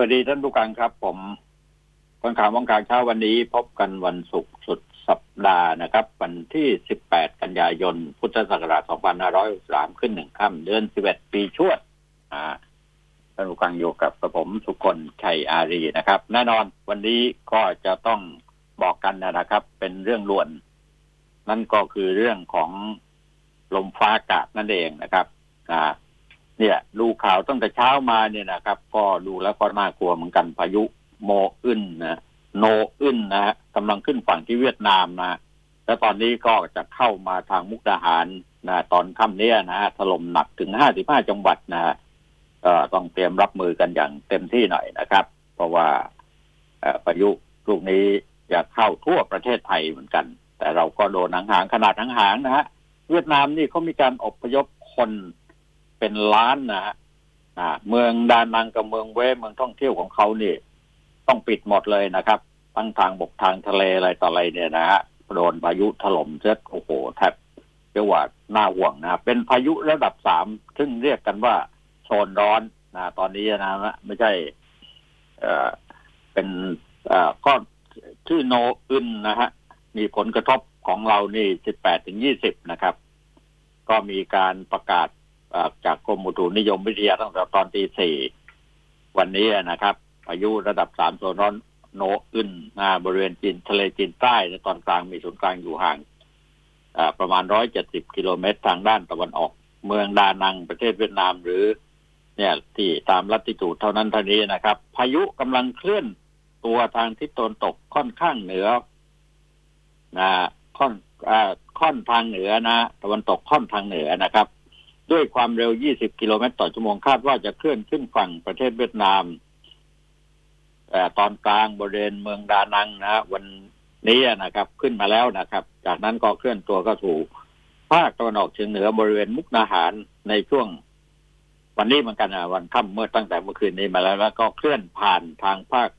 วัสดีท่านผู้การครับ ผมคนข่าววังการเช้าวันนี้พบกันวันศุกร์สุดสัปดาห์นะครับ วันที่ 18 กันยายน พุทธศักราช 2563 ขึ้นหนึ่งค่ำเดือน 11 ปีชวดอ่าท่านผู้การอยู่กับกระผมสุคนชัยอารีนะครับ แน่นอนวันนี้ก็จะต้องบอกกันนะครับ เป็นเรื่องล้วน นั่นก็คือเรื่องของลมฟ้าอากาศนั่นเองนะครับ อ่า เนี่ย ดูข่าวตั้งแต่เช้ามาเนี่ยนะครับ ก็ดูแล้วก็น่ากลัวเหมือนกันพายุโมอึนนะโนอึนนะฮะกำลังขึ้นฝั่งที่เวียดนามนะแล้วตอนนี้ก็จะเข้ามาทางมุกดาหารนะตอนค่ำเนี้ยนะฮะถล่มหนักถึงห้าสิบห้าจังหวัดนะฮะก็ต้องเตรียมรับมือกันอย่างเต็มที่หน่อยนะครับ เพราะว่าพายุลูกนี้จะเข้าทั่วประเทศไทยเหมือนกัน แต่เราก็โดนหางขนาดหางนะฮะเวียดนามนี่เขามีการอบพยพคน เป็นล้านนะฮะเมืองดานังกับเมืองเวเมืองท่องเที่ยวของเขานี่ ต้องปิดหมดเลยนะครับทั้งทางบกทางทะเลอะไรต่ออะไรเนี่ยนะฮะโดนพายุถล่มเจ็ดโอ้โหแทบเรียกว่าน่าห่วงนะเป็นพายุระดับสามซึ่งเรียกกันว่าโซนร้อนนะตอนนี้นะ ไม่ใช่ เอ่อเป็นเอ่อก็ชื่อโนอึนนะฮะ มีผลกระทบของเรานี่สิบแปดถึงยี่สิบนะครับ ก็มีการประกาศ จากกรมอุตุนิยมวิทยาตั้งแต่ตอนตีสี่วันนี้นะครับพายุระดับสามโซนร้อนโนอึนนะบริเวณจีนทะเลจีนใต้ในตอนกลางมีศูนย์กลางอยู่ห่างประมาณร้อยเจ็ดสิบกิโลเมตรทางด้านตะวันออก เมืองดานังประเทศเวียดนามหรือ เนี่ยที่ตามลัติจูดเท่านั้นเท่านี้นะครับ พายุกำลังเคลื่อนตัวทางทิศตะวันตกค่อนข้างเหนือนะค่อนอค่อนทางเหนือนะ ตะวันตกค่อนทางเหนือนะครับ ด้วยความเร็ว 20 กิโลเมตรต่อชั่วโมงคาดว่าจะเคลื่อนขึ้นฝั่งประเทศเวียดนามแต่ตอนกลางบริเวณเมืองดานังนะวันนี้นะครับ ขึ้นมาแล้วนะครับ จากนั้นก็เคลื่อนตัวก็ถูกภาคตะวันออกเฉียงเหนือบริเวณมุกนาหารในช่วง วันนี้เหมือนกันนะวันค่ำเมื่อตั้งแต่เมื่อคืนนี้มาแล้ว แล้วก็เคลื่อนผ่านทางภาค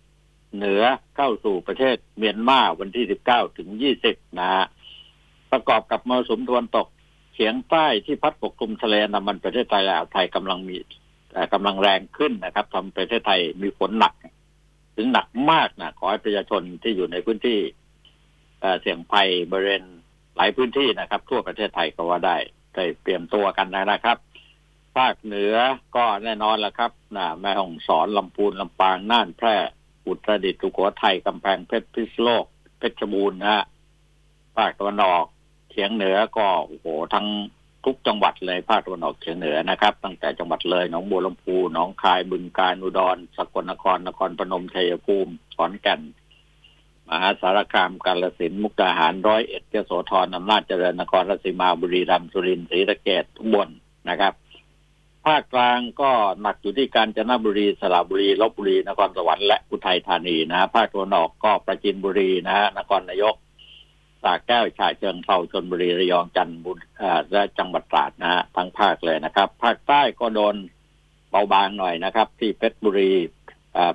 เหนือเข้าสู่ประเทศเมียนมาวันที่สิบเก้าถึงยี่สิบนะฮะประกอบกับมรสุมตะวันตก ฉียงใต้ที่พัดปกคลุมทะเลน้ำมันประเทศไทยและอ่าวไทยกำลังมีกำลังแรงขึ้นนะครับทำประเทศไทยมีฝนหนัก ถึงหนักมากนะขอให้ประชาชนที่อยู่ในพื้นที่เสี่ยงภัยบริเวณหลายพื้นที่นะครับ ทั่วประเทศไทยก็ว่าได้ได้เตรียมตัวกันนะครับ ภาคเหนือก็แน่นอนแล้วครับนะแม่ฮ่องสอนลำพูนลำปางน่านแพร่อุตรดิตถ์สุโขทัยกำแพงเพชรพิษโลกเพชรบูรณ์นะฮะภาคตะวันออก เฉียงเหนือก็โอ้โหทั้งทุกจังหวัดเลยภาคตะวันออกเฉียงเหนือนะครับ ตั้งแต่จังหวัดเลยหนองบัวลำพูหนองคายบึงกาฬอุดรสกลนครนครพนมชัยภูมิขอนแก่นมหาสารคามกาฬสินธุ์มุกดาหารร้อยเอ็ดเจโสธรอำนาจเจริญนครราชสีมาบุรีรัมย์สุรินทร์ศรีสะเกษทุกบนนะครับ ภาคกลางก็หนักอยู่ที่กาญจนบุรีสระบุรีลบบุรีนครสวรรค์และอุทัยธานีนะภาคตะวันออกก็ประจินบุรีนะฮะนครนายก สาแก้วฉะเชิงเทราชนบุรีระยองจันทบุรีและจังหวัดตราดนะฮะทั้งภาคเลยนะครับ ภาคใต้ก็โดนเบาบางหน่อยนะครับ ที่เพชรบุรี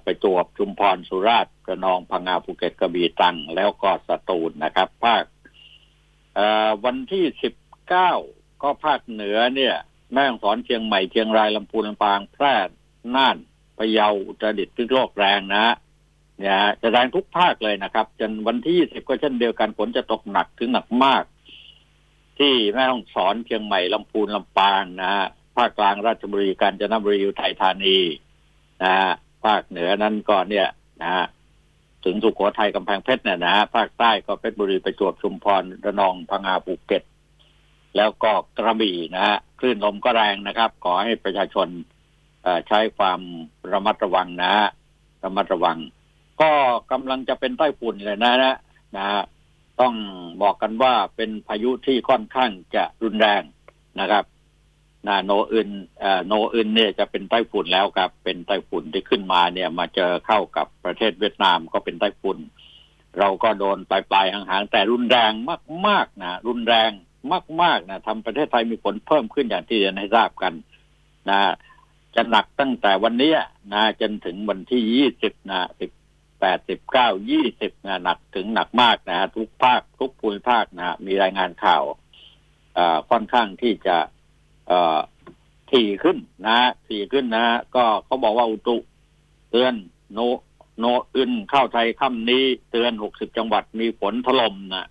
ไปจวบชุมพรสุราษฎร์กระนองพังงาภูเก็ตกระบี่ตรัง แล้วก็สตูลนะครับ ภาควันที่สิบเก้าก็ภาคเหนือเนี่ยแม่ฮ่องสอนเชียงใหม่เชียงรายลำพูนลำปางแพร่น่านพะเยาอุตรดิตถ์พิษโลกแรงนะ นี่ยจะแรงทุกภาคเลยนะครับ จนวันที่ยี่สิบก็เช่นเดียวกันฝนจะตกหนักถึงหนักมาก ที่แม่ฮ่องสอนเชียงใหม่ลำพูนลำปางนะฮะภาคกลางราชบุรีกาญจนบุรีอุทัยธานีนะฮะภาคเหนือนั้นก็เนี่ยนะฮะถึงสุโขทัยกำแพงเพชรเนี่ยนะฮะภาคใต้ก็เพชรบุรีประจวบชุมพรระนองพังงาภูเก็ต แล้วก็กระบี่นะฮะคลื่นลมก็แรงนะครับ ขอให้ประชาชนใช้ความระมัดระวังนะฮะระมัดระวัง ก็กำลังจะเป็นไต้ฝุ่นเลยนะนะนะต้องบอกกันว่าเป็นพายุที่ค่อนข้างจะรุนแรงนะครับนะโนอึนโนอึนเนี่ยจะเป็นไต้ฝุ่นแล้วครับ เป็นไต้ฝุ่นที่ขึ้นมาเนี่ย มาเจอเข้ากับประเทศเวียดนามก็เป็นไต้ฝุ่น เราก็โดนปลายปลายห่างๆแต่รุนแรงมากๆนะรุนแรงมากๆนะทำประเทศไทยมีผลเพิ่มขึ้นอย่างที่เรียนให้ทราบกัน นะ จะหนักตั้งแต่วันนี้นะจนถึงวันที่ยี่สิบนะสิบ แปดสิบเก้ายี่สิบนะหนักถึงหนักมากนะฮะทุกภาคทุกภูมิภาคนะฮะมีรายงานข่าวค่อนข้างที่จะถี่ขึ้นนะถี่ขึ้นนะก็เขาบอกว่าอุตุเตือนโนโนอึนเข้าไทยค่ำนี้เตือนหกสิบจังหวัดมีฝนถล่มนะ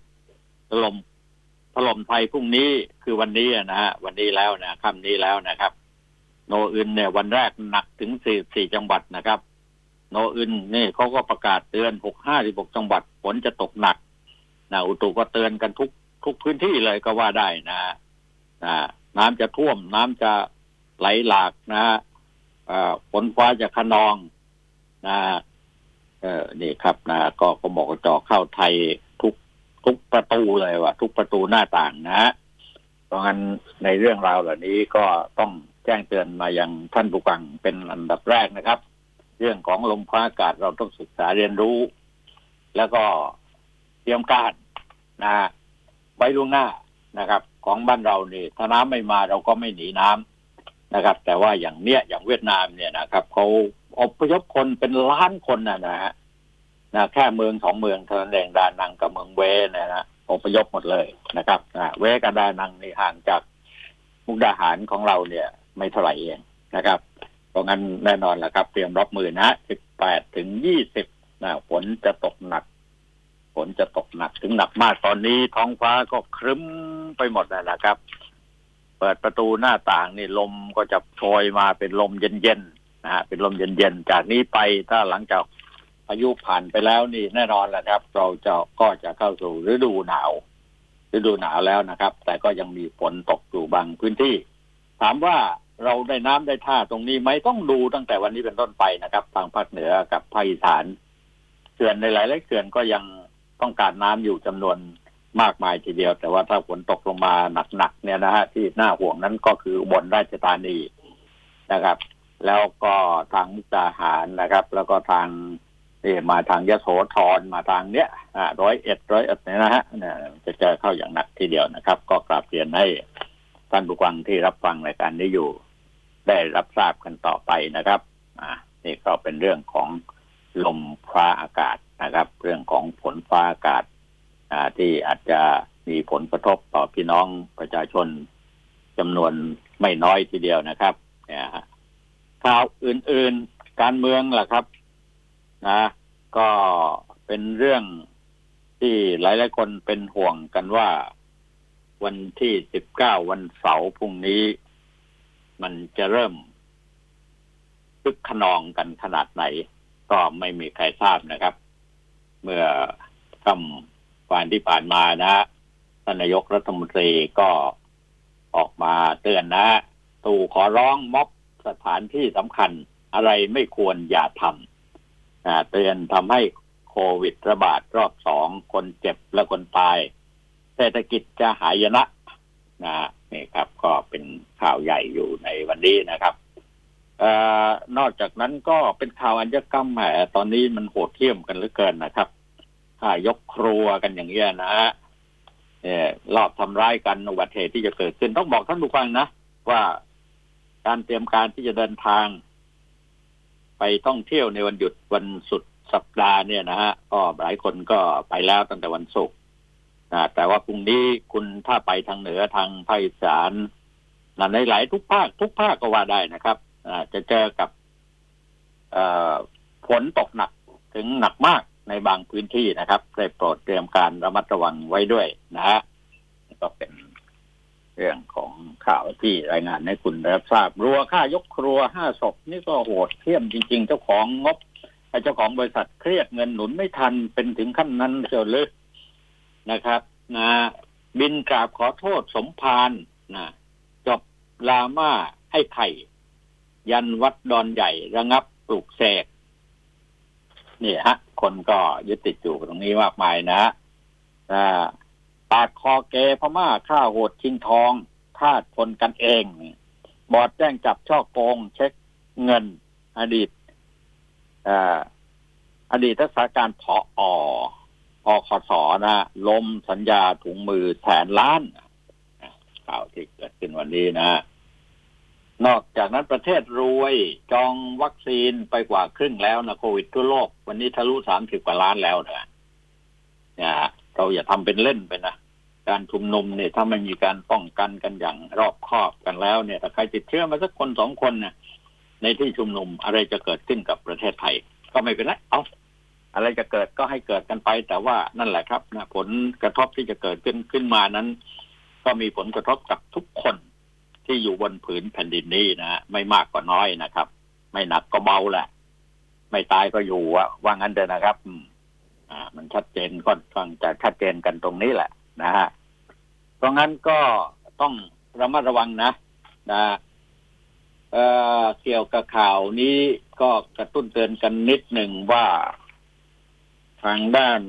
ถล่มถล่มไทยพรุ่งนี้คือวันนี้นะฮะวันนี้แล้วนะค่ำนี้แล้วนะครับ โนอึนเนี่ยวันแรกหนักถึงสี่สี่จังหวัดนะครับ โนอึนนี่เขาก็ประกาศเตือนหกห้าสิบหกจังหวัดฝนจะตกหนักนะอุตุก็เตือนกันทุกทุกพื้นที่เลยก็ว่าได้นะนะน้ำจะท่วม น้ำจะไหลหลากนะฝนฟ้าจะขนองนะเออนี่ครับนะก็ก็บอกจอเข้าไทยทุกทุกประตูเลยว่าทุกประตูหน้าต่างนะฮะเพราะงั้นในเรื่องราวเหล่านี้ก็ต้องแจ้งเตือนมายังท่านผู้ฟังเป็นอันดับแรกนะครับ รื่องของลมฟ้าอากาศเราต้องศึกษาเรียนรู้ แล้วก็เตรียมการนะไว้ล่วงหน้านะครับ ของบ้านเราเนี่ยถ้าน้ำไม่มาเราก็ไม่หนีน้ำนะครับ แต่ว่าอย่างเนี้ยอย่างเวียดนามเนี่ยนะครับเขาอพยพคนเป็นล้านคนนะนะฮะนะแค่เมืองสองเมืองเท่านั้นเองดานังกับเมืองเวนะนะอพยพหมดเลยนะครับนะเวกับดานังนี่ห่างจากมุกดาหารของเราเนี่ย ไม่เท่าไหร่เองนะครับ เพราะงั้นแน่นอนแหละครับ เตรียมรับมือนะสิบแปดถึงยี่สิบนะฝนจะตกหนัก ฝนจะตกหนักถึงหนักมากตอนนี้ท้องฟ้าก็ครึ้มไปหมดแล้วนะครับ เปิดประตูหน้าต่างนี่ลมก็จะโชยมาเป็นลมเย็นๆนะฮะเป็นลมเย็นๆจากนี้ไปถ้าหลังจากพายุผ่านไปแล้วนี่แน่นอนแหละครับ เราจะก็จะเข้าสู่ฤดูหนาวฤดูหนาวแล้วนะครับ แต่ก็ยังมีฝนตกอยู่บางพื้นที่ ถามว่า เราได้น้ำได้ท่าตรงนี้ไหมต้องดูตั้งแต่วันนี้เป็นต้นไปนะครับทางภาคเหนือกับภาคอีสานเขื่อนในหลายๆเขื่อนก็ยังต้องการน้ำอยู่จำนวนมากมายทีเดียว แต่ว่าถ้าฝนตกลงมาหนักๆเนี่ยนะฮะที่น่าห่วงนั้นก็คือบนราชธานีนะครับ แล้วก็ทางมุกดาหารนะครับ แล้วก็ทางนี่มาทางยโสธรมาทางเนี้ยร้อยเอ็ดร้อยเอ็ดเนี่ยนะฮะจะเจอเข้าอย่างหนักทีเดียวนะครับ ก็กราบเรียนให้ ท่านผู้ฟังที่รับฟังรายการนี้อยู่ ได้รับทราบกันต่อไปนะครับ อ่า นี่ก็เป็นเรื่องของลมฟ้าอากาศนะครับ เรื่องของฝนฟ้าอากาศที่อาจจะมีผลกระทบต่อพี่น้องประชาชนจำนวนไม่น้อยทีเดียวนะครับเนี่ยข่าวอื่นๆการเมืองล่ะครับนะ ก็เป็นเรื่องที่หลายๆคนเป็นห่วงกันว่า วันที่สิบเก้าวันเสาร์พรุ่งนี้ มันจะเริ่มคึกขนองกันขนาดไหน ก็ไม่มีใครทราบนะครับ เมื่อคำวันที่ผ่านมานะท่านนายกรัฐมนตรีก็ออกมาเตือนนะ ตู่ขอร้องม็อบสถานที่สำคัญอะไรไม่ควรอย่าทำเตือนทำให้โควิดระบาดรอบสองคนเจ็บและคนตาย เศรษฐกิจจะหายนะนะนี่ครับ ก็เป็นข่าวใหญ่อยู่ในวันนี้นะครับอนอกจากนั้นก็เป็นข่าวอัญญกรรมแหมตอนนี้มันโหดเที่ยมกันเหลือเกินนะครับถ้ายกครัวกันอย่างเงี้ยนะฮะรอบทำร้ายกันอุบัติเหตุที่จะเกิดขึ้นต้องบอกท่านผู้ฟังนะว่าการเตรียมการที่จะเดินทาง ไปท่องเที่ยวในวันหยุดวันสุดสัปดาห์เนี่ยนะฮะก็หลายคนก็ไปแล้วตั้งแต่วันศุกร์ แต่ว่าพรุ่งนี้คุณถ้าไปทางเหนือทางภาคอีสานในหลายทุกภาค ทุกภาคก็ว่าได้นะครับจะเจอกับฝนตกหนักถึงหนักมากในบางพื้นที่นะครับ ได้โปรดเตรียมการระมัดระวังไว้ด้วยนะฮะก็เป็นเรื่องของข่าวที่รายงานให้คุณรับทราบรัวค่ายกครัวห้าศพนี่ก็โหดเที่ยมจริง ๆ เจ้าของงบเจ้าของบริษัทเครียดเงินหนุนไม่ทันเป็นถึงขั้นนั้นเชียวเลย นะครับนะบินกราบขอโทษสมภารนะจบลาม่าให้ไข่ ยันวัดดอนใหญ่ระงับปลูกแสกนี่ฮะ คนก็ยึดติดอยู่ตรงนี้มากมายนะปาดคอเกพม่าฆ่าโหดชิงทองทาดคนกันเอง บอดแจ้งจับช่อโกง เช็คเงิน อดีตอดีตรักษาการผออ อคสนะล้มสัญญาถุงมือแสนล้านข่าวที่เกิดขึ้นวันนี้นะ นอกจากนั้นประเทศรวยจองวัคซีนไปกว่าครึ่งแล้วนะโควิดทั่วโลก วันนี้ทะลุสามสิบกว่าล้านแล้วนะเนี่ยเราอย่าทำเป็นเล่นไปนะการชุมนุมเนี่ยถ้าไม่มีการป้องกันกันอย่างรอบคอบกันแล้วเนี่ยถ้าใครติดเชื้อมาสักคนสองคนเนี่ยในที่ชุมนุมอะไรจะเกิดขึ้นกับประเทศไทย ก็ไม่เป็นไรเอา อะไรจะเกิดก็ให้เกิดกันไป แต่ว่านั่นแหละครับนะผลกระทบที่จะเกิดขึ้นขึ้นมานั้น ก็มีผลกระทบกับทุกคนที่อยู่บนผืนแผ่นดินนี้นะไม่มากก็น้อยนะครับ ไม่หนักก็เบาแหละ ไม่ตายก็อยู่ว่างั้นเดินนะครับอ่า มันชัดเจนค่อนข้างจะชัดเจนกันตรงนี้แหละ นะฮะเพราะงั้นก็ต้องระมัดระวังนะนะเอ่อเกี่ยวกับข่าวนี้ก็กระตุ้นเตือนกันนิดหนึ่งว่า ทางด้าน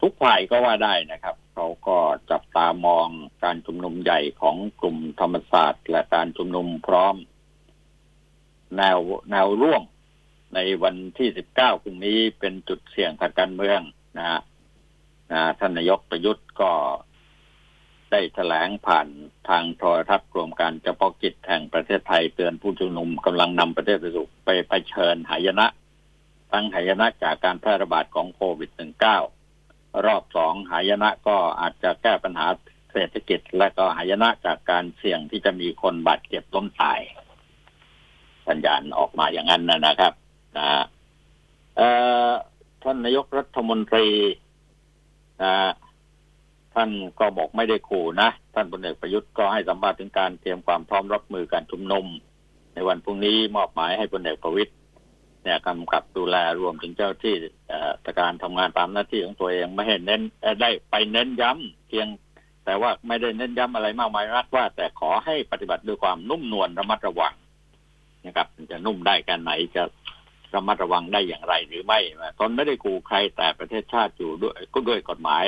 ทุกฝ่ายก็ว่าได้นะครับ เขาก็จับตามองการชุมนุมใหญ่ของกลุ่มธรรมศาสตร์ และการชุมนุมพร้อม แนวแนวร่วมในวันที่สิบเก้าพรุ่งนี้เป็นจุดเสี่ยงทางการเมืองนะฮะท่านนายกประยุทธ์ก็ได้แถลงผ่านทางโทรทัศน์รวมการเฉพาะกิจแห่งประเทศไทยเตือนผู้ชุมนุมกำลังนำประเทศไปสู่ไปไปเชิญหายนะ ทั้งหายนะจากการแพร่ระบาดของโควิด -19 รอบสองหายนะก็อาจจะแก้ปัญหาเศรษฐกิจ และก็หายนะจากการเสี่ยงที่จะมีคนบาดเจ็บล้มตาย สัญญาณออกมาอย่างนั้นนะครับนะท่านนายกรัฐมนตรีท่านก็บอกไม่ได้ขู่นะ ท่านพลเอกประยุทธ์ก็ให้สัมภาษณ์ถึงการเตรียมความพร้อมรับมือการชุมนุม ในวันพรุ่งนี้มอบหมายให้พลเอกประวิตย เนี่ยกำกับดูแลรวมถึงเจ้าที่การทำงานตามหน้าที่ของตัวเองไม่เห็นเน้นได้ไปเน้นย้ำเพียง แต่ว่าไม่ได้เน้นย้ำอะไรมากมายนักว่า แต่ขอให้ปฏิบัติด้วยความนุ่มนวลระมัดระวังนะครับจะนุ่มได้กันไหนจะระมัดระวังได้อย่างไรหรือไม่ตนไม่ได้กูใครแต่ประเทศชาติอยู่ด้วยก็ด้วยกฎหมาย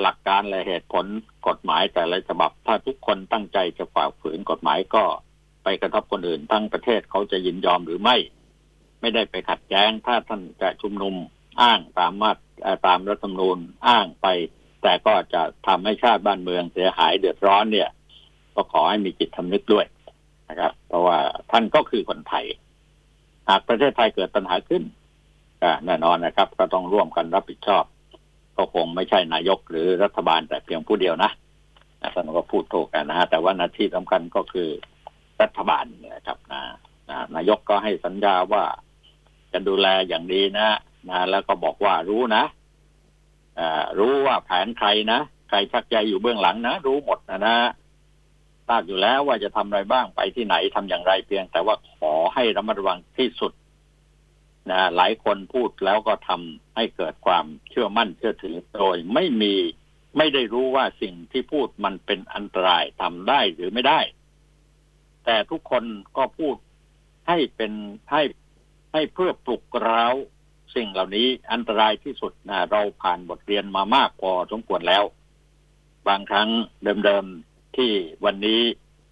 หลักการและเหตุผลกฎหมายแต่ละฉบับถ้าทุกคนตั้งใจจะฝ่าฝืนกฎหมายก็ไปกระทบคนอื่น ทั้งประเทศเขาจะยินยอมหรือไม่ ไม่ได้ไปขัดแย้ง ถ้าท่านจะชุมนุมอ้างตามมาตตามรัฐธรรมนูญอ้างไป แต่ก็จะทำให้ชาติบ้านเมืองเสียหายเดือดร้อนเนี่ย ก็ขอให้มีจิตทำนึกด้วยนะครับ เพราะว่าท่านก็คือคนไทย หากประเทศไทยเกิดปัญหาขึ้นแน่นอนนะครับ ก็ต้องร่วมกันรับผิดชอบ ก็คงไม่ใช่นายกหรือรัฐบาลแต่เพียงผู้เดียวนะท่านก็พูดถูกกันนะฮะแต่ว่าหน้าที่สำคัญก็คือรัฐบาลนะครับนะนายกก็ให้สัญญาว่า จะดูแลอย่างดีนะนะแล้วก็บอกว่ารู้นะรู้ว่าแผนใครนะใครชักใจอยู่เบื้องหลังนะรู้หมดนะนะทราบอยู่แล้วว่าจะทำอะไรบ้างไปที่ไหนทำอย่างไรเพียง แต่ว่าขอให้ระมัดระวังที่สุดนะหลายคนพูดแล้วก็ทำให้เกิดความเชื่อมั่นเชื่อถือโดยไม่มีไม่ได้รู้ว่าสิ่งที่พูดมันเป็นอันตรายทำได้หรือไม่ได้ แต่ทุกคนก็พูดให้เป็นให้ ให้เพื่อปลุกเร้าสิ่งเหล่านี้อันตรายที่สุดนะเราผ่านบทเรียนมามากพอสมควรแล้ว บางครั้งเดิมที่วันนี้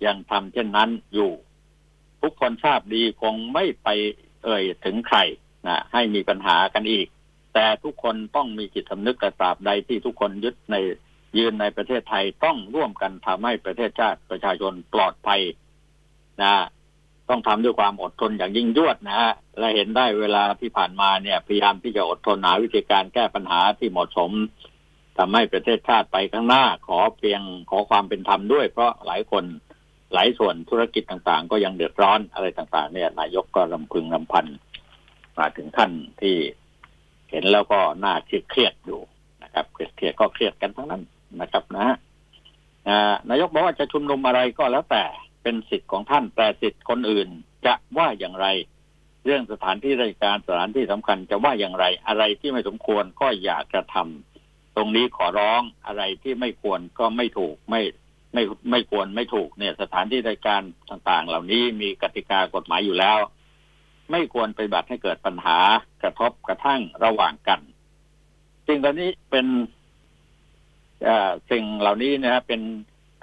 ยังทำเช่นนั้นอยู่ ทุกคนทราบดีคงไม่ไปเอ่ยถึงใครนะให้มีปัญหากันอีก แต่ทุกคนต้องมีจิตสำนึกกระตราบใดที่ทุกคนยึดในยืนในประเทศไทยต้องร่วมกันทำให้ประเทศชาติประชาชนปลอดภัยนะ ต้องทำด้วยความอดทนอย่างยิ่งยวดนะฮะและเห็นได้เวลาที่ผ่านมาเนี่ยพยายามที่จะอดทนหาวิธีการแก้ปัญหาที่เหมาะสมทำให้ประเทศชาติไปข้างหน้าขอเพียงขอความเป็นธรรมด้วย เพราะหลายคนหลายส่วนธุรกิจต่างๆ ก็ยังเดือดร้อนอะไรต่างๆ เนี่ยนายกก็ลำพึงลำพันมาถึงขั้นที่เห็นแล้วก็น่าเครียดอยู่นะครับเครียดก็เครียดกันทั้งนั้นนะครับนะฮะนายกบอกว่าจะชุมนุมอะไรก็แล้วแต่ เป็นสิทธิ์ของท่านแต่สิทธิ์คนอื่นจะว่าอย่างไร เรื่องสถานที่ราชการสถานที่สำคัญจะว่าอย่างไร อะไรที่ไม่สมควรก็อย่ากจะทำตรงนี้ขอร้องอะไรที่ไม่ควรก็ไม่ถูกไม่ไม่ไม่ควรไม่ถูกเนี่ย สถานที่รายการต่างๆ เหล่านี้มีกติกากฎหมายอยู่แล้ว ไม่ควรไปบัติให้เกิดปัญหากระทบกระทั่งระหว่างกันสิ่งเหล่านี้เป็นสิ่งเหล่านี้นะเป็น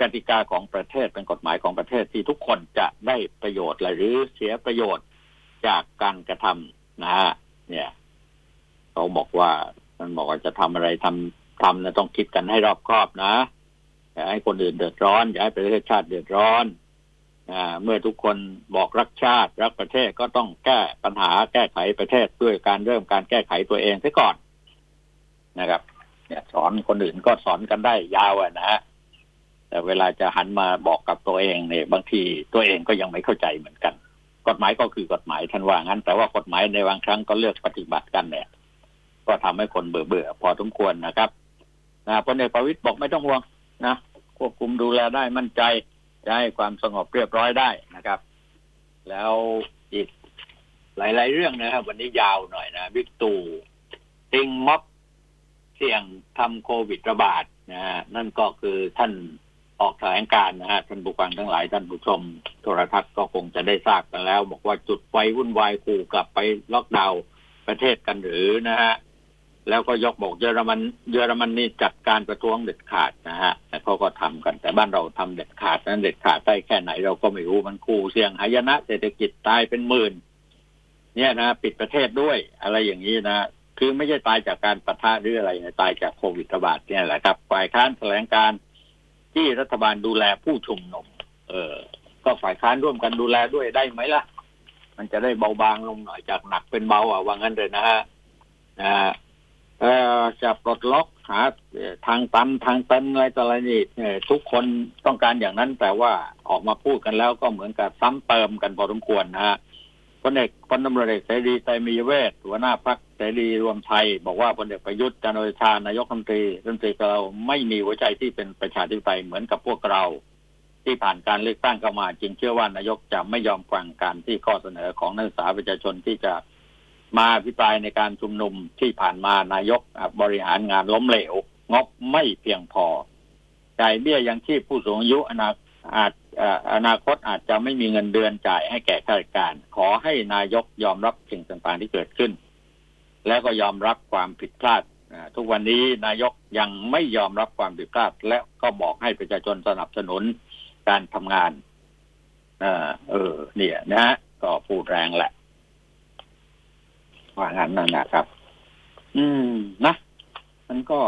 กติกาของประเทศเป็นกฎหมายของประเทศที่ทุกคนจะได้ประโยชน์หรือเสียประโยชน์จากการกระทำนะฮะเนี่ยเขาบอกว่ามันบอกว่าจะทำอะไรทำทำนะต้องคิดกันให้รอบคอบนะอย่าให้คนอื่นเดือดร้อนอย่าให้ประเทศชาติเดือดร้อนอเมื่อทุกคนบอกรักชาติ รักประเทศก็ต้องแก้ปัญหาแก้ไขประเทศด้วยการเริ่มการแก้ไขตัวเองซะก่อนนะครับ เนี่ย สอนคนอื่นก็สอนกันได้ยาวอะนะฮะ แต่เวลาจะหันมาบอกกับตัวเองเนี่ยบางทีตัวเองก็ยังไม่เข้าใจเหมือนกัน กฎหมายก็คือกฎหมายท่านว่างั้น แต่ว่ากฎหมายในบางครั้งก็เลือกปฏิบัติกันเนี่ย ก็ทำให้คนเบื่อเบื่อพอสมควรนะครับนะพลเอกประวิตยบอกไม่ต้องห่วงนะควบคุมดูแลได้มั่นใจจะให้ความสงบเรียบร้อยได้นะครับ แล้วอีกหลาย ๆ เรื่องนะครับ วันนี้ยาวหน่อยนะบิ๊กตู่ติงม็อบเสี่ยงทำโควิดระบาดนะฮะนั่นก็คือท่าน ออกแถลงการนะฮะท่านผู้ฟังทั้งหลายท่านผู้ชม โทรทัศน์ก็คงจะได้ทราบกันแล้ว บอกว่าจุดไฟวุ่นวายขู่กลับไปล็อกดาวน์ประเทศกันหรือนะฮะแล้วก็ยกบอกเยอรมันเยอรมันนี่จัดการประท้วงเด็ดขาดนะฮะแต่เขาก็ทำกันแต่บ้านเราทำเด็ดขาดนั้นเด็ดขาดได้แค่ไหนเราก็ไม่รู้มันขู่เสี่ยงหายนะเศรษฐกิจตายเป็นหมื่น เนี่ยนะ ปิดประเทศด้วยอะไรอย่างนี้นะคือไม่ใช่ตายจากการประทะหรืออะไรนะตายจากโควิดระบาดเนี่ยแหละครับฝ่ายค้านแถลงการ ที่รัฐบาลดูแลผู้ชุมนุม เออ ก็ฝ่ายค้านร่วมกันดูแลด้วยได้ไหมล่ะ มันจะได้เบาบางลงหน่อยจากหนักเป็นเบาอะว่างั้นเลยนะฮะนะฮะเอ่อจะปลดล็อกหาทางตันทางตันอะไรต่ออะไรนี่ทุกคนต้องการอย่างนั้นแต่ว่าออกมาพูดกันแล้วก็เหมือนกับซ้ำเติมกันพอสมควรนะฮะ พลเอกพลตำรวจเอกเสรีไตรมีเวทหัวหน้าพักเสรีรวมไทย บอกว่าพลเอกประยุทธ์จันโอชานายกรัฐมนตรีรัฐมนตรีเราไม่มีหัวใจที่เป็นประชาธิปไตยเหมือนกับพวกเรา ที่ผ่านการเลือกตั้งเข้ามาจึงเชื่อว่านายกจะไม่ยอมฟังการที่ข้อเสนอของนักศึกษาประชาชนที่จะมาพิปรายในการชุมนุมที่ผ่านมานายกบริหารงานล้มเหลวงบไม่เพียงพอจ่ายเบี้ยยังชีพผู้สูงอายุอนา อาจอนาคตอาจจะไม่มีเงินเดือนจ่ายให้แก่ข้าราชการ ขอให้นายกยอมรับสิ่งต่างๆที่เกิดขึ้น และก็ยอมรับความผิดพลาดทุกวันนี้นายกยังไม่ยอมรับความผิดพลาด และก็บอกให้ประชาชนสนับสนุนการทำงานเออเออเนี่ยนะฮะก็พูดแรงแหละว่างั้นนั่นนะครับ อืมนะ มันก็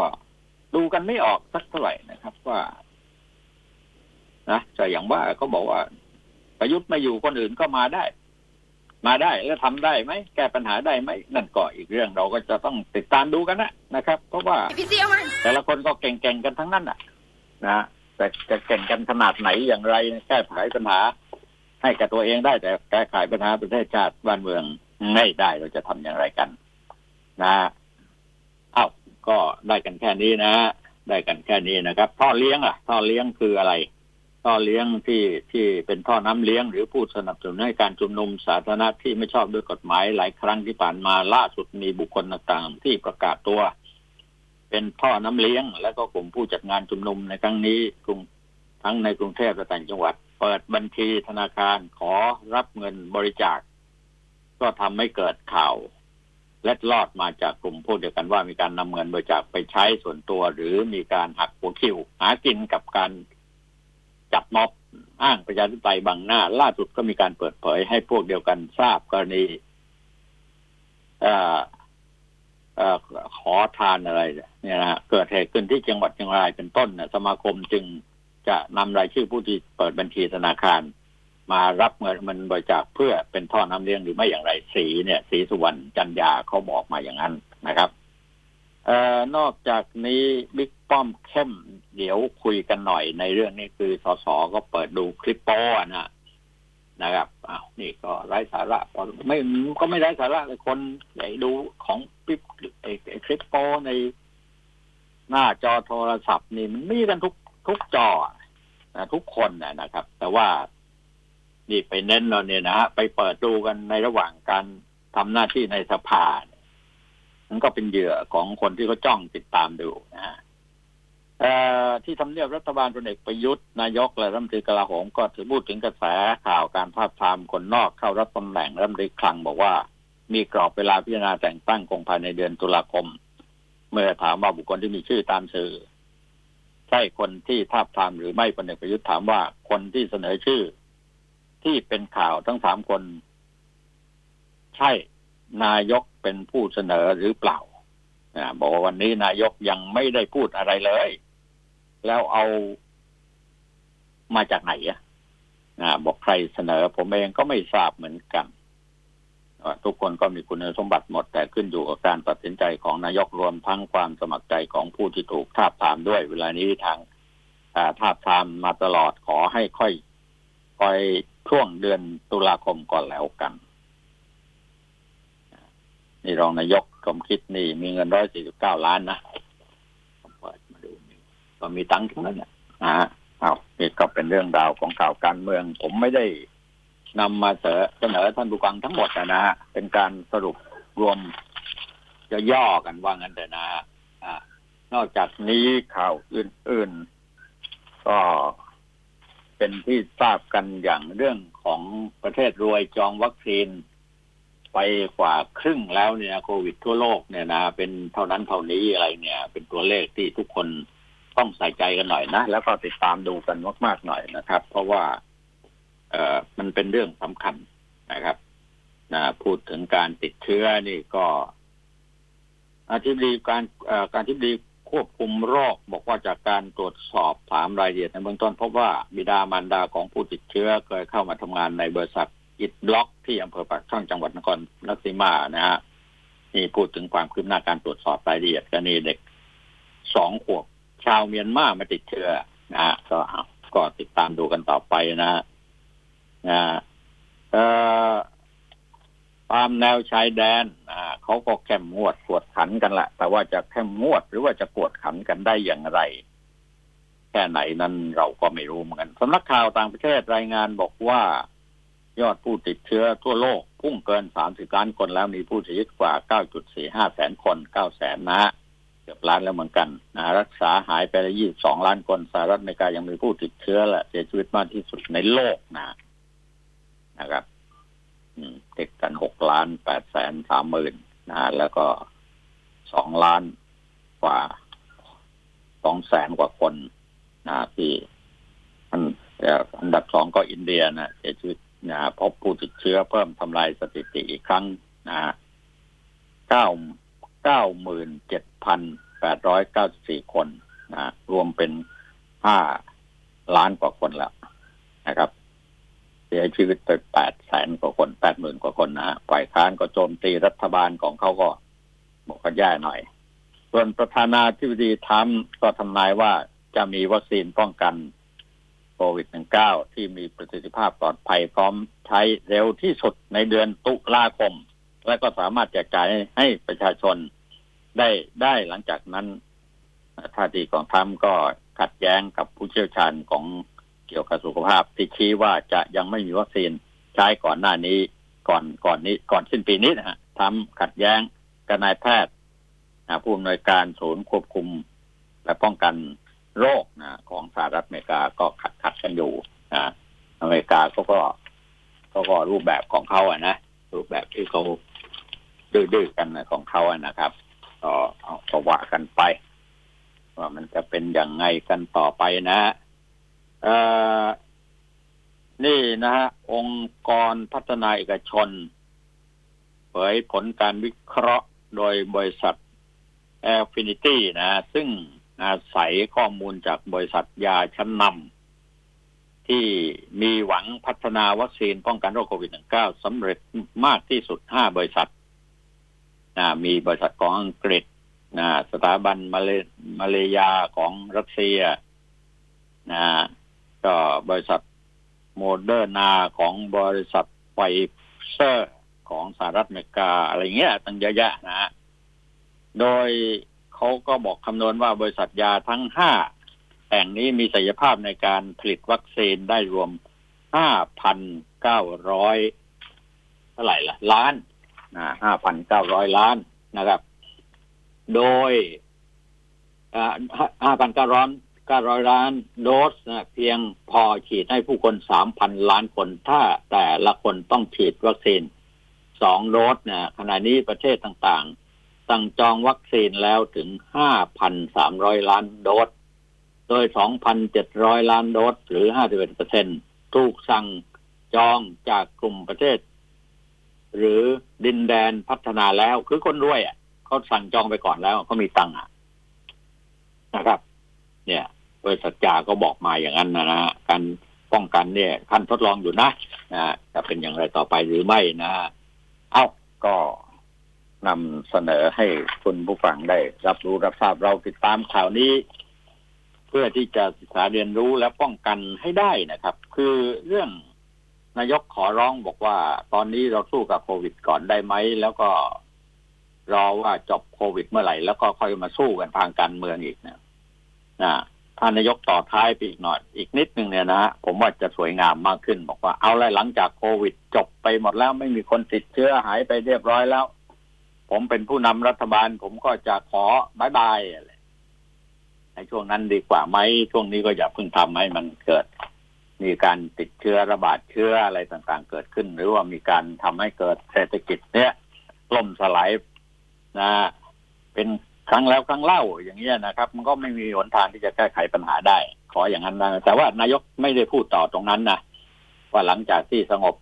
ดูกันไม่ออกสักเท่าไหร่นะครับ ว่า นะแต่อย่างว่าก็บอกว่า ประยุทธ์มาอยู่คนอื่นก็มาได้ มาได้แล้วทำได้ไหมแก้ปัญหาได้ไหมนั่นก็อีกเรื่องเราก็จะต้องติดตามดูกันนะนะครับ เพราะว่าแต่ละคนก็เก่งๆกันทั้งนั้นอะ นะแต่จะเก่งกันขนาดไหนอย่างไร แก้ไขปัญหา ให้กับตัวเองได้แต่แก้ไขปัญหาประเทศชาติบ้านเมืองไม่ได้เราจะทำอย่างไรกัน นะเอ้าก็ได้กันแค่นี้นะได้กันแค่นี้นะครับท่อเลี้ยงอะท่อเลี้ยงคืออะไร ท่อเลี้ยงที่ที่เป็นท่อน้ำเลี้ยง หรือผู้สนับสนุนให้การชุมนุมสาธารณะที่ไม่ชอบด้วยกฎหมายหลายครั้งที่ผ่านมาล่าสุดมีบุคคลต่างๆ ที่ประกาศตัว เป็นท่อน้ำเลี้ยง และก็กลุ่มผู้จัดงานชุมนุมในครั้งนี้กรุงทั้งในกรุงเทพและต่างจังหวัด เปิดบัญชีธนาคารขอรับเงินบริจาค ก็ทำให้เกิดข่าวเล็ดลอดมาจากกลุ่มพูดเดียวกันว่ามีการนำเงินบริจาคไปใช้ส่วนตัว หรือมีการหักหัวคิว หากินกับการ จับม็อบอ้างประชาธิปไตยบางหน้า ล่าสุดก็มีการเปิดเผยให้พวกเดียวกันทราบกรณีออขอทานอะไร เนี่ยนะเกิดเหตุขึ้นที่จังหวัดเชียงรายเป็นต้นนะสมาคมจึงจะนำรายชื่อผู้ที่เปิดบัญชีธนาคาร มารับเงินมันบริจาคเพื่อเป็นท่อน้ำเลี้ยงหรือไม่อย่างไรสีเนี่ย สีสุวรรณจันยาเขาบอกมาอย่างนั้นนะครับ ออนอกจากนี้บิ๊กป้อมเข้ม เดี๋ยวคุยกันหน่อยในเรื่องนี้คือสสก็เปิดดูคลิปโป้นะนะครับอ้าวนี่ก็ไร้สาระไม่ก็ไม่ไร้สาระเลยคนใหญ่ดูของปิ๊บไอ้คลิปโป้ในหน้าจอโทรศัพท์นี่มันมีกันทุกทุกจอนะทุกคนนะครับ แต่ว่านี่ไปเน้นเราเนี่ยนะฮะไปเปิดดูกันในระหว่างการทำหน้าที่ในสภา มันก็เป็นเหยื่อของคนที่เขาจ้องติดตามดูนะฮะที่ทำเนียบรัฐบาลพลเอกประยุทธ์นายกและรัฐมนตรีกลาโหมก็ถือพูดถึงกระแสข่าวการภาพทามคนนอกเข้ารับตำแหน่งรัฐมนตรีคลังบอกว่า มีกรอบเวลาพิจารณาแต่งตั้งคงภายในเดือนตุลาคม เมื่อถามว่าบุคคลที่มีชื่อตามสื่อใช่คนที่ทาบทามหรือไม่พลเอกประยุทธ์ถามว่าคนที่เสนอชื่อ ที่เป็นข่าวทั้งสามคน ใช่ นายกเป็นผู้เสนอหรือเปล่าบอกว่าวันนี้นายกยังไม่ได้พูดอะไรเลย แล้วเอามาจากไหนอะบอกใครเสนอ ผมเองก็ไม่ทราบเหมือนกันทุกคนก็มีคุณสมบัติหมด แต่ขึ้นอยู่กับการตัดสินใจของนายกรวมทั้งความสมัครใจของผู้ที่ถูกทาบทามด้วย เวลานี้ทางทาบทามมาตลอดขอให้ค่อยคอยช่วงเดือนตุลาคมก่อนแล้วกัน นี่รองนายกสมคิดนี่ มีเงินร้อยสี่สิบเก้าล้านนะเปิดมาดูก็มีตังค์ทั้งนั้นนะฮะเอานี่ก็เป็นเรื่องราวของข่าวการเมือง ผมไม่ได้นำมาเสนอท่านผู้ฟังทั้งหมดนะฮะเป็นการสรุปรวมจะย่อกันว่างั้นแต่นะฮะนอกจากนี้ข่าวอื่น ๆ ก็เป็นที่ทราบกันอย่างเรื่องของประเทศรวยจองวัคซีน ไปกว่าครึ่งแล้วเนี่ยโควิดทั่วโลกเนี่ยนะเป็นเท่านั้นเท่านี้อะไรเนี่ย เป็นตัวเลขที่ทุกคนต้องใส่ใจกันหน่อยนะ แล้วก็ติดตามดูกันมากๆหน่อยนะครับ เพราะว่า เอ่อมันเป็นเรื่องสำคัญนะครับนะพูดถึงการติดเชื้อนี่ก็อาทิบดีการการทิบดีควบคุมโรคบอกว่าจากการตรวจสอบถามรายละเอียดในเบื้องต้นพบว่าบิดามารดาของผู้ติดเชื้อเคยเข้ามาทำงานในบริษัท อิดบล็อกที่อำเภอปากช่องจังหวัดนครราชสีมานะฮะนี่พูดถึงความคืบหน้าการตรวจสอบรายละเอียดกรณีเด็กสองขวบชาวเมียนมามาติดเชื้อนะฮะก็ก็ติดตามดูกันต่อไปนะนะเอ่อตามแนวชายแดนอ่าเขาก็แข่มงวดกวดขันกันแหละ แต่ว่าจะแข่มงวดหรือว่าจะกวดขันกันได้อย่างไร แค่ไหนนั้นเราก็ไม่รู้เหมือนกันสำนักข่าวต่างประเทศรายงานบอกว่า ยอดผู้ติดเชื้อทั่วโลก พุ่งเกิน 30 ล้านคนแล้วมีผู้เสียชีวิตกว่า 9.45 แสนคน 9 แสนนะฮะเกือบล้านแล้วเหมือนกันนะรักษาหายไปแล้ว22 ล้านคนสหรัฐอเมริกายังมีผู้ติดเชื้อและเสียชีวิตมากที่สุดในโลกนะนะครับติดกันหกล้านแปดแสนสามหมื่นนะแล้วก็สองล้านกว่าสองแสนกว่าคนนะที่อันอันดับสองก็อินเดียนะเสียชีวิต นะพบผู้ติดเชื้อเพิ่มทำลายสถิติอีกครั้งนะเก้าเก้าหมื่นเจ็ดพันแปดร้อยเก้าสี่คนนะรวมเป็นห้าล้านกว่าคนแล้วนะครับ เสียชีวิตไปแปดแสนกว่าคนแปดหมื่นกว่าคนนะฝ่ายค้านก็โจมตีรัฐบาลของเขาก็บอกว่าแย่หน่อย ส่วนประธานาธิบดีทรัมป์ก็ทำนายว่าจะมีวัคซีนป้องกัน โควิด -19 ที่มีประสิทธิภาพปลอดภัยพร้อมใช้เร็วที่สุดในเดือนตุลาคม และก็สามารถแจกจ่ายให้ประชาชนได้ได้หลังจากนั้นท่าทีของทรัมป์ก็ขัดแย้งกับผู้เชี่ยวชาญของเกี่ยวกับสุขภาพที่ชี้ว่าจะยังไม่มีวัคซีนใช้ก่อนหน้านี้ก่อนก่อนนี้ก่อนสิ้นปีนี้นะฮะทำขัดแย้งกับนายแพทย์ผู้อำนวยการศูนย์ควบคุม และป้องกัน โรคนะของสหรัฐอเมริกาก็ขัดขัดกันอยู่นะอเมริกาก็ก็ก็ก็รูปแบบของเขาอะนะรูปแบบที่เขาดื้อๆกันของเขาอะนะครับก็เอาประวะกันไป ว่ามันจะเป็นอย่างไงกันต่อไปนะเอ่อนี่นะฮะองค์กรพัฒนาเอกชน เผยผลการวิเคราะห์โดยบริษัท Affinity นะ ซึ่ง อาศัยข้อมูลจากบริษัทยาชั้นนำที่มีหวังพัฒนาวัคซีนป้องกันโรคโควิด -19 สำเร็จมากที่สุด5บริษัทนะมีบริษัทของอังกฤษนะสถาบันมาเลมาเลยาของรัสเซียนะก็บริษัทโมเดอร์นาของบริษัทไฟเซอร์ของสหรัฐอเมริกาอะไรเงี้ยตั้งเยอะแยะนะฮะโดย เขาก็บอกคำนวณว่าบริษัทยาทั้งห้าแห่งนี้มีศักยภาพในการผลิตวัคซีนได้รวมห้าพันเก้าร้อยเท่าไหร่ละล้านนะห้าพันเก้าร้อยล้านนะครับ โดยห้าพันเก้าร้อย900ล้านโดสนะเพียงพอฉีดให้ผู้คน3,000ล้านคนถ้าแต่ละคนต้องฉีดวัคซีน2โดสนะขณะนี้ประเทศต่างๆ สั่งจองวัคซีนแล้วถึง 5,300 ล้านโดส โดย 2,700 ล้านโดส หรือ 51เปอร์เซ็นถูกสั่งจองจากกลุ่มประเทศ หรือดินแดนพัฒนาแล้ว คือคนรวยอะเขาสั่งจองไปก่อนแล้วเขามีตังค์อะนะครับ เนี่ยบริษัทจาก็บอกมาอย่างนั้นนะนะการป้องกันเนี่ยขั้นทดลองอยู่นะนะจะเป็นอย่างไรต่อไปหรือไม่นะ เอ้าก็ นำเสนอให้คุณผู้ฟังได้ รับรู้รับทราบเราติดตามข่าวนี้ เพื่อที่จะศึกษาเรียนรู้และป้องกันให้ได้นะครับ คือเรื่องนายกขอร้องบอกว่า ตอนนี้เราสู้กับโควิดก่อนได้ไหม แล้วก็รอว่าจบโควิดเมื่อไหร่ แล้วก็ค่อยมาสู้กันทางการเมืองอีกนะนะท่านนายกต่อท้ายไปอีกหน่อย อีกนิดนึงเนี่ยนะผมว่าจะสวยงามมากขึ้น บอกว่าเอาละหลังจากโควิดจบไปหมดแล้วไม่มีคนติดเชื้อหายไปเรียบร้อยแล้ว ผมเป็นผู้นำรัฐบาล ผมก็จะขอบายบายอะไรในช่วงนั้นดีกว่าไหมช่วงนี้ก็อย่าเพิ่งทำให้มันเกิด มีการติดเชื้อระบาดเชื้ออะไรต่างๆ เกิดขึ้น หรือว่ามีการทำให้เกิดเศรษฐกิจเนี้ยล่มสลายนะเป็นครั้งแล้วครั้งเล่าอย่างเงี้ยนะครับ มันก็ไม่มีหนทางที่จะแก้ไขปัญหาได้ ขออย่างนั้นนะแต่ว่านายกไม่ได้พูดต่อตรงนั้นนะว่าหลังจากที่สงบ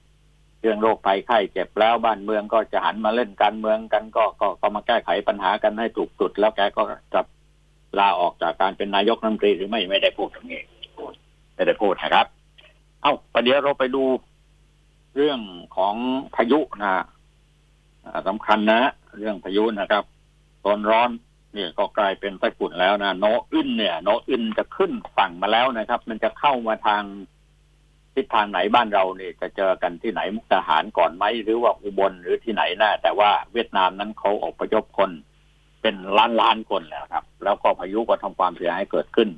เรื่องโรคภัยไข้เจ็บแล้วบ้านเมืองก็จะหันมาเล่นการเมืองกันก็ก็ก็มาแก้ไขปัญหากันให้ถูกจุด แล้วแกก็จะลาออกจากการเป็นนายกรัฐมนตรีหรือไม่ไม่ได้พูดตรงนี้ไม่ได้พูดนะครับ เอ้าประเดี๋ยวเราไปดูเรื่องของพายุนะสำคัญนะ เรื่องพายุนะครับตอนร้อนเนี่ยก็กลายเป็นไต้ฝุ่นแล้วนะโนอึนเนี่ย โนอึนจะขึ้นฝั่งมาแล้วนะครับ มันจะเข้ามาทาง ทิศทางไหนบ้านเราเนี่ยจะเจอกันที่ไหนมุกดาหารก่อนไหมหรือว่าอุบลหรือที่ไหนนะแต่ว่าเวียดนามนั้นเขาอพยพคน เป็นล้านล้านคนแล้วครับ แล้วก็พายุก็ทำความเสียหายเกิดขึ้น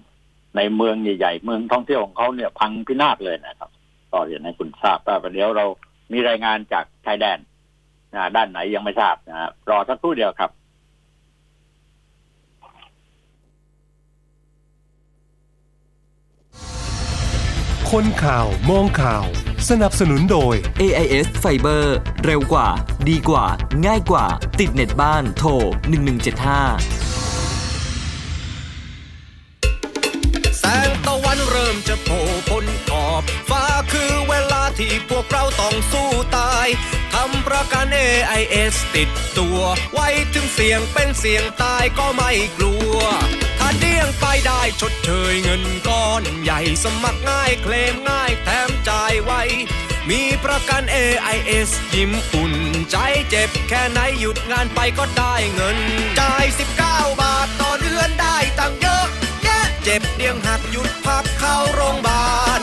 ในเมืองใหญ่ๆเมืองท่องเที่ยวของเขาเนี่ยพังพินาศเลยนะครับก็เรียนให้คุณทราบว่าประเดี๋ยวเรามีรายงานจากชายแดนนด้านไหนยังไม่ทราบนะรอสักครู่เดียวครับ คนข่าว มองข่าว สนับสนุนโดย AIS Fiber เร็วกว่า ดีกว่า ง่ายกว่า ติดเน็ตบ้าน โทร 1175 แสงตะวันเริ่มจะโผล่พ้นขอบ ฟ้าคือเวลาที่พวกเราต้องสู้ตาย ทำประกัน AIS ติดตัว ไว้ถึงเสียงเป็นเสียงตายก็ไม่กลัวถ้า เดี้ยงไปได้ชดเชยเงินก้อนใหญ่สมัครง่ายเคลมง่ายแถมจ่ายไว มีประกัน AIS ยิ้มอุ่นใจเจ็บแค่ไหนหยุดงานไปก็ได้เงิน จ่าย 19 บาทต่อเดือนได้ตังเยอะ แยะเจ็บเดียงหักหยุดพักเข้าโรงพยาบาล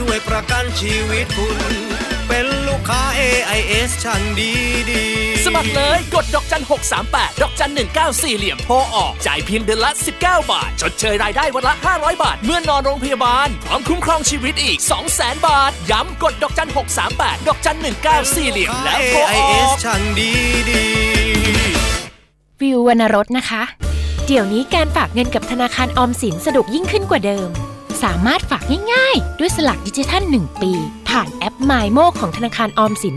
ช่วยประกันชีวิตคุณ เป็นลูกค้า AIS ช่างดีดี สมัครเลยกดดอกจัน 638 ดอกจัน 194 เหลี่ยมโทรออก จ่ายเพียงเดือนละ 19 บาท ชดเชยรายได้วันละ 500 บาท เมื่อนอนโรงพยาบาล พร้อมคุ้มครองชีวิตอีก 200,000 บาท ย้ำกดดอกจัน 638 ดอกจัน 194 เหลี่ยมแล้วโทรอ AIS อกช่างดีดีวิววรรณรสนะคะ เดี๋ยวนี้การฝากเงินกับธนาคารออมสินสะดวกยิ่งขึ้นกว่าเดิม สามารถฝากง่ายๆ ด้วยสลักดิจิทัล 1 ปี ผ่านแอป m y m o ของธนาคารออมสิน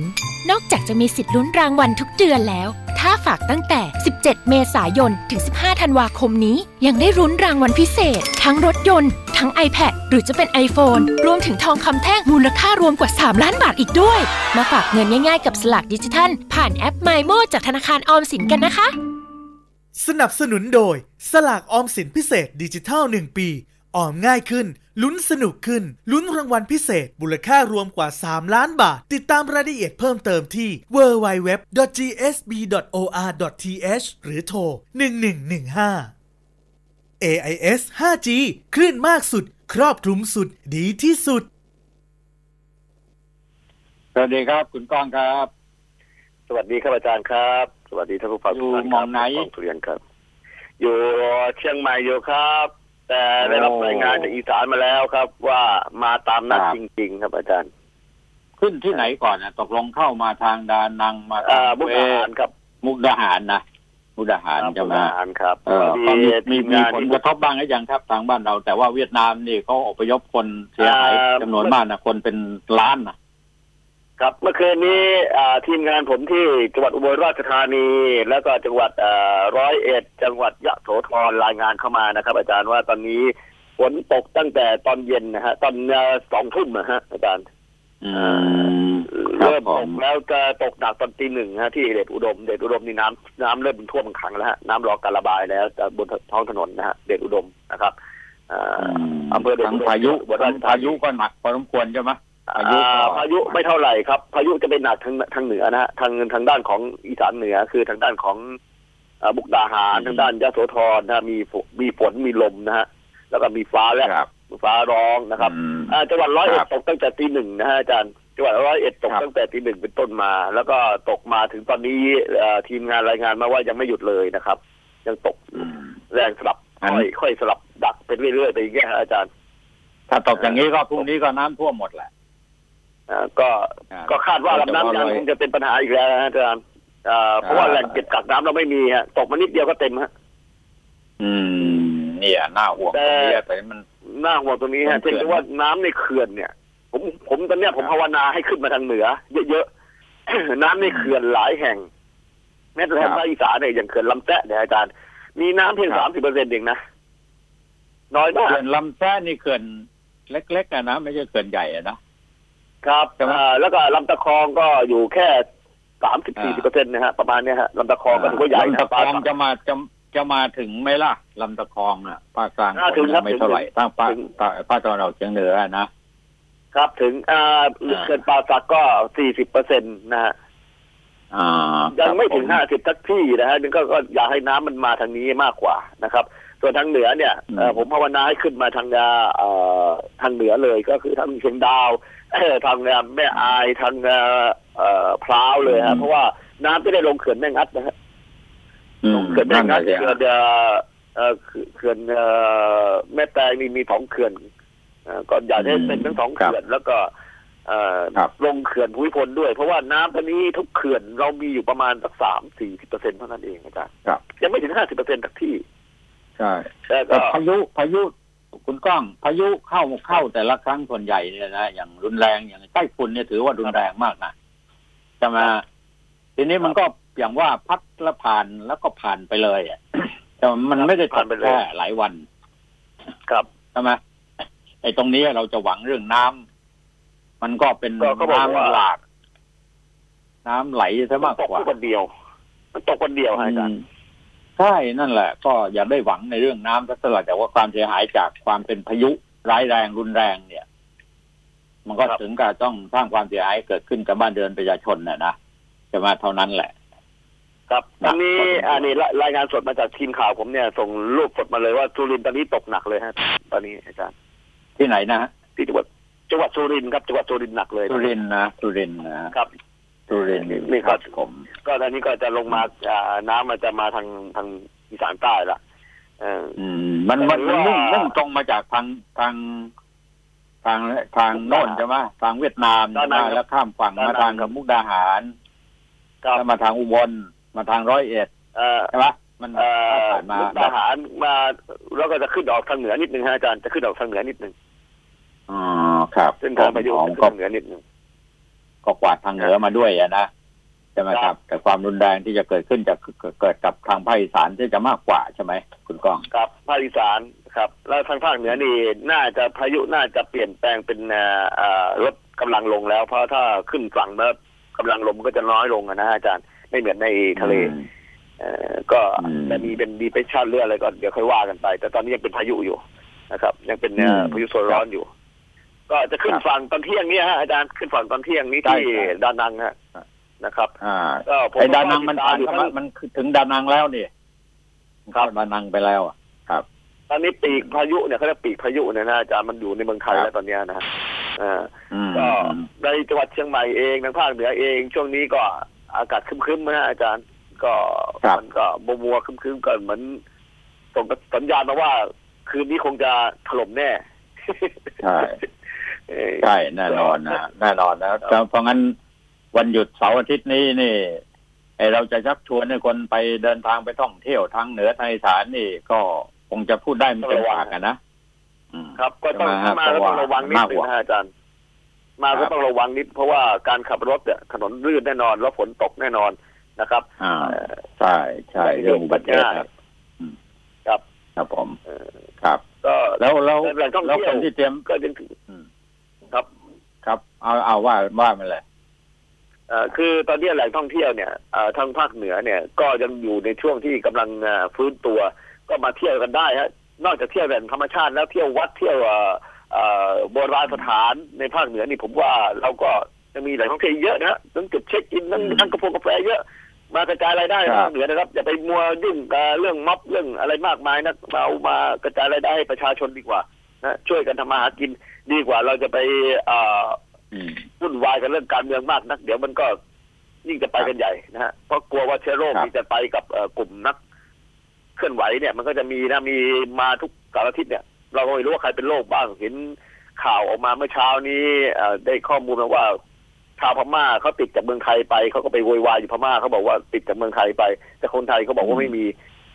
นอกจากจะมีสิทธิ์ลุ้นรางวัลทุกเดือนแล้ว ถ้าฝากตั้งแต่ 17 เมษายน ถึง 15 ธันวาคมนี้ ยังได้รุ้นรางวัลพิเศษ ทั้งรถยนต์ ทั้ง iPad หรือจะเป็น iPhone รวมถึงทองคำแท่งมูลค่ารวมกว่า 3 ล้านบาทอีกด้วย มาฝากเงินง่ายๆ กับสลักดิจิทัล ผ่านแอป m y m o จากธนาคารออมสินกันนะคะ สนับสนุนโดย สลากออมสินพิเศษดิจิทัล 1 ปี ออมง่ายขึ้น ลุ้นสนุกขึ้น ลุ้นรางวัลพิเศษมูลค่ารวมกว่า 3 ล้านบาท ติดตามรายละเอียดเพิ่มเติมที่ www.gsb.or.th หรือโทร 1115 AIS 5G คลื่นมากสุด ครอบคลุมสุดดีที่สุด สวัสดีครับ คุณก้องครับ สวัสดีครับอาจารย์ครับ สวัสดีท่านผู้ฟังอยู่ทุกท่านหม่องไหนครับทุเรียนครับ อยู่เชียงใหม่อยู่ครับ แต่ได้รับโอ้รายงานจากอีสานมาแล้วครับ ว่ามาตามนัดครับจริง ๆ ครับอาจารย์ ขึ้นที่ไหนก่อนนะตกลงเข้ามาทางดานังมาทาอ่างมุกดาหารครับ มุกดาหารนะมุกดาหารครับจะมุกมาดาหารครับเออพอก็มีดีมีทีมีงานผลกระทบบ้างหรือยังครับทางบ้านเรา แต่ว่าเวียดนามนี่เขาอพยพคนเสียหายจำนวนมากนะคนเป็นล้านนะ ครับเมื่อคืนนี้อ่าทีมงานผมที่จังหวัดอุบลราชธานี แล้วก็จังหวัดอ่าร้อยเอ็ดจังหวัดยะโสธรรายงานเข้ามานะครับ อาจารย์ว่าตอนนี้ฝนตกตั้งแต่ตอนเย็นนะฮะตอนเอ่อสองทุ่มนะฮะอาจารย์อืมครัเริ่บมผตมกแล้วจะตกหนักตอนตีหนึ่งฮะที่เดชอุดมเดชอุดมนี่น้ำน้ำเริ่มท่วมขังแล้วฮะน้ำรอการระบายแล้วจากบนท้องถนนนะฮะเดชอุดมนะครับอ่าอำเภอเดชทั้งอุดมพายุอุบลราชธานีพายุก็หนักพอสมควรใช่ไหม พายุก็อ่าพายุไม่เท่าไหร่ครับ พายุจะเป็นหนักทางทางเหนือนะฮะทางทางด้านของอีสานเหนือคือทางด้านของอ่ามุกดาหารทางด้านยะโสธรนะฮะมีฝนมีฝนมีลมนะฮะแล้วก็มีฟ้าและครับฟ้าร้องนะครับอืมอ่าจังหวัดร้อยเอ็ดครับตกตั้งแต่ตีหนึ่งนะฮะอาจารย์จังหวัดร้อยเอ็ดตกครับตั้งแต่ตีหนึ่งเป็นต้นมา แล้วก็ตกมาถึงตอนนี้เอ่อทีมงานรายงานมาว่ายังไม่หยุดเลยนะครับ ยังตกอืมแรงสลับงั้นค่อยค่อยสลับดักไปเรื่อยๆไปอย่างเงี้ยฮะอาจารย์ ถ้าตกอย่างนี้ก็พรุ่งนี้ก็น้ำท่วมหมดแหละอ่า ก็อ่าก็คาดว่าเราจะลำน้ำยังว่าร้อยคงจะเป็นปัญหาอีกแล้วนะอาจารย์อ่าเพราะว่าอ่าแหล่งเก็บกักน้ำเราไม่มีฮะตกมานิดเดียวก็เต็มฮะอืม เนี่ยน่าห่วงตแต่รงนี้แต่มันน่าห่วงตรงนี้ต้ฮะองเขื่เช่นอนว่าน้ำในเขื่อนเนี่ย ผมผมตอนเนี้ยผมครับภาวนาให้ขึ้นมาทางเหนือ เยอะๆน้ำในเขื่อนหลายแห่ง แม้แต่ทางภาคอีสานเนี่ยอย่างเขื่อนลำแตะเนี่ยอาจารย์ มีน้ำเพียงครัสาบมสิบเปอร์เซ็นต์เองนะน้อยมากเขื่อนลำแท้นี่เขื่อนเล็กๆอะนะไม่ใช่เขื่อนใหญ่อะนะ ครับใช่ไหมอ่าแล้วก็ลำตะคองก็อยู่แค่สามสิบอ่าสี่สิบเปอร์เซ็นต์นะฮะประมาณเนี้ยฮะลำตะคองก็ถือว่าใหญ่ลำนะตะคองจะมาจะจะมาถึงไหมล่ะลำตะคองอะภาคกลางอ่าถึงครับไม่เท่าไหร่ถึงทางภาคถึงภาคภาคตะวันออกเฉียงเหนืออะนะครับถึงอ่าอ่าเขื่อนป่าสักก็สี่สิบเปอร์เซ็นต์นะฮะอ่า ยังไม่ถึงครับห้าสิบสักที่นะฮะนึงก็ก็อยากให้น้ำมันมาทางนี้มากกว่านะครับ ส่วนทางเหนือเนี่ยเอ่อผมภาวนาให้ขึ้นมาทางเอ่อทางเหนือเลยก็คือทางเชียงดาวทางแม่อายทางเอ่อเอ่อพร้าวเลยฮะเพราะว่าน้ำจะได้ลงเขื่อนแม่งัดนะฮะอืลมงเขื่อนแม่นั่นงัน่ะดสิเขื่อนเอ่อเอ่อเขื่อนเอ่อแม่แตงนี่มีสองเขื่อนเอ่อก็อยากให้เป็นทั้งสองเขื่อนแล้วก็เอ่อครับ ลงเขื่อนภูมิพลด้วย เพราะว่าน้ำตอนนี้ทุกเขื่อนเรามีอยู่ประมาณสักสามสี่สิบเปอร์เซ็นต์เท่านั้นเองอาจารย์ครับยังไม่ถึงห้าสิบเปอร์เซ็นต์จากที่ ใช่แต่แต่ก็พายุพายุคุณก้องพายุเข้าเข้าแต่ละครั้งส่วนใหญ่เนี่ยนะอย่างรุนแรงอย่างใต้ฝุ่นเนี่ยถือว่ารุนแรงมากนะใช่ไหมทีนี้มันก็อย่างว่าพัดแล้วผ่านแล้วก็ผ่านไปเลยอะแต่มันไม่ได้ตกแค่หลายวัน ครับใช่ไหมไอ้ตรงนี้เราจะหวังเรื่องน้ำ มันก็เป็นก็เขาบอกว่าน้ำหลากน้ำไหลซะมากตกกว่าวันเดียว มันตกวันเดียวฮะอาจารย์ใช่นั่นแหละ ก็อย่าได้หวังในเรื่องน้ำสักเท่าไหร่แต่ว่าความเสียหายจากความเป็นพายุร้ายแรงรุนแรงเนี่ย มันก็ครับถึงกับต้องสร้างความเสียหายเกิดขึ้นกับบ้านเรือนประชาชนน่ะนะจะมาเท่านั้นแหละ ครับครับอันนี้ครับ อันนี้รายรายงานสดมาจากทีมข่าวผมเนี่ย ส่งรูปสดมาเลยว่าสุรินทร์ตอนนี้ตกหนักเลยฮะ ตอนนี้อาจารย์ที่ไหนนะฮะที่จังหวัด จังหวัดสุรินทร์ครับจังหวัดสุรินทร์หนักเลยสุรินทร์นะสุรินทร์นะครับสุรินทร์นี่ครับผมก็ตอนนี้ก็จะลงมาอ่าน้ำมันจะมาทางทางอีสานใต้ละเอออืมมันมันมันแต่ว่ามุ่งมุ่งตรงมาจากทางทางทางทางโน่นใช่ไหมทางเวียดนามด้านนั้นใช่ไหมแล้วข้ามฝั่งด้านนั้มานทางครับมุกดาหารครับแล้วมาทางอุบลมาทางร้อยเอ็ดเอ่อใช่ไหมมันเอ่อผ่านมามุกดาหารมาแล้วก็จะขึ้นออกทางเหนือนิดนึงฮะอาจารย์จะขึ้นออกทางเหนือนิดนึงอ๋อ ครับเส้นทางพายุของจะขึ้นก็ทางเหนือนิดนึงก็กวาดทางเหนือมาด้วยอะนะใช่ไหมคครัรับบแต่ความรุนแรงที่จะเกิดขึ้นจะเกิดกับทางภาคอีสานที่จะมากกว่าใช่ไหมคุณก้องครับภาคอีสานครับ แล้วทางภาคเหนือนี่น่าจะพายุน่าจะเปลี่ยนแปลงเป็นเอ่อเอ่อลดกำลังลงแล้ว เพราะถ้าขึ้นฝั่งแล้วกำลังลมก็จะน้อยลงอะนะฮะอาจารย์ไม่เหมือนในทะเลอืมเอ่อก็อืมจะมีเป็นดีเปรสชันเรื่องอะไรก็เดี๋ยวค่อยว่ากันไป แต่ตอนนี้ยังเป็นพายุอยู่นะครับ ยังเป็นเอ่ออืมพายุโซนร้อนอยู่ ก็จะขึ้นครับฝั่งตอนเที่ยงนี้ฮะอาจารย์ขึ้นฝั่งตอนเที่ยงนี้ใช่ที่ใช่ดานังฮะนะครับ อ่าก็ผมไอ้ดานังมันก็ผ่านติดตเข้าอยู่มาทั้งมันถึงดานังแล้วนี่ครับ เข้าดานังไปแล้วอะครับ ตอนนี้ปีกพายุเนี่ยเขาเรียกปีกพายุเนี่ยนะอาจารย์มันอยู่ในเมืองไทยครับ แล้วตอนเนี้ยนะฮะอ่า อืม ก็ในจังหวัดเชียงใหม่เองทางภาคเหนือเอง ช่วงนี้ก็อากาศครึ้มๆนะฮะอาจารย์ ก็ครับ มันก็มัวมัวๆครึ้มๆก็เหมือนส่งสัญญาณมาว่า คืนนี้คงจะถล่มแน่ ใช่เอ่อ ใช่แน่นอนนะแน่นอนนะแต่เพราะงั้นวันหยุดเสาร์อาทิตย์นี้นี่ไอเราจะชักชวนให้คนไปเดินทางไปท่องเที่ยวทางเหนือทางอีสานนี่ก็คงจะพูดได้ไม่เต็มปากกันนะอืมครับ ก็ต้องใช่ไหมฮะมาก็ต้องระวังนิดเพราะว่านึงนะฮะอาจารย์ มาครัก็บต้องระวังนิด เพราะว่าการขับรถเนี่ยถนนลื่นแน่นอนแล้วฝนตกแน่นอนนะครับอ่าเอ่อใช่ใช่เรื่องอุบัติเหตุครับอืมครับครับผมเอ่อครับ ก็แล้วแล้วแหล่งท่องแล้วเที่คยวนที่เตรียมก็ยังอืม ครับครับ เอาเอาว่าว่ามาเลยเอ่อคือตอนนี้แหล่งท่องเที่ยวเนี่ยเอ่อทางภาคเหนือเนี่ย ก็ยังอยู่ในช่วงที่กำลังเอ่อฟื้นตัว ก็มาเที่ยวกันได้ฮะนอกจากเที่ยวแหล่งธรรมชาติแล้วเที่ยววัดเที่ยวเอ่อเอ่อโบราณสถานในภาคเหนือนี่ผมว่าเราก็จะมีแหล่งท่องเที่ยวเยอะนะฮะทั้งจุดเช็คอินทั้งอืมทั้งกระโปรงกาแฟเยอะ มากระจายรายได้ครับภาคเหนือนะครับอย่าไปมัวยุ่งกับเรื่องม็อบเรื่องอะไรมากมายนะมาเอามากระจายรายได้ให้ประชาชนดีกว่านะช่วยกันทำมาหากิน ดีกว่าเราจะไปเอ่ออืมวุ่นวายกันเรื่องการเมืองมากนัก เดี๋ยวมันก็ยิ่งจะไปกันใหญ่นะฮะเพราะกลัวว่าเชื้อโรคครับที่จะไปกับเอ่อกลุ่มนัก เคลื่อนไหวเนี่ย มันก็จะมีนะมีมาทุกสารทิศเนี่ย เราก็ไม่รู้ว่าใครเป็นโรคบ้างเห็นข่าวออกมาเมื่อเช้านี้เอ่อได้ข้อมูลมาว่าชาวพม่าเขาติดจากเมืองไทยไปเขาก็ไปโวยวายอยู่พม่าเขาบอกว่าติดจากเมืองไทยไป แต่คนไทยเขาบอกว่าไม่มี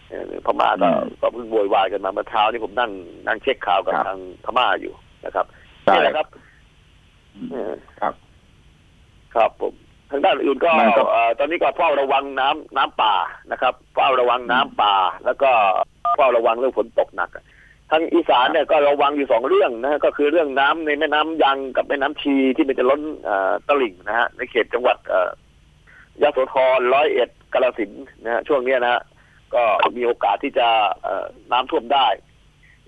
เอ่อพม่าก็อืมก็เพิ่งโวยวายกันมาเมื่อเช้านี้ผมนั่งนั่งเช็คข่าวกับครับทางพม่าอยู่นะครับใช่ นี่แหละครับอืมเออครับ ครับผมทางด้านอื่นก็มันก็เอ่อตอนนี้ก็เฝ้าระวังน้ำน้ำป่านะครับ เฝ้าระวังน้ำป่า แล้วก็เฝ้าระวังเรื่องฝนตกหนักทางอีสานเนี่ยก็ระวังอยู่สองเรื่องนะฮะก็คือเรื่องน้ำในแม่น้ำยังกับแม่น้ำชีที่มันจะล้นเอ่อตลิ่งนะฮะในเขตจังหวัดเอ่อยโสธรร้อยเอ็ดกาฬสินธุ์นะฮะช่วงเนี้ยนะฮะก็มีโอกาสที่จะเอ่อน้ำท่วมได้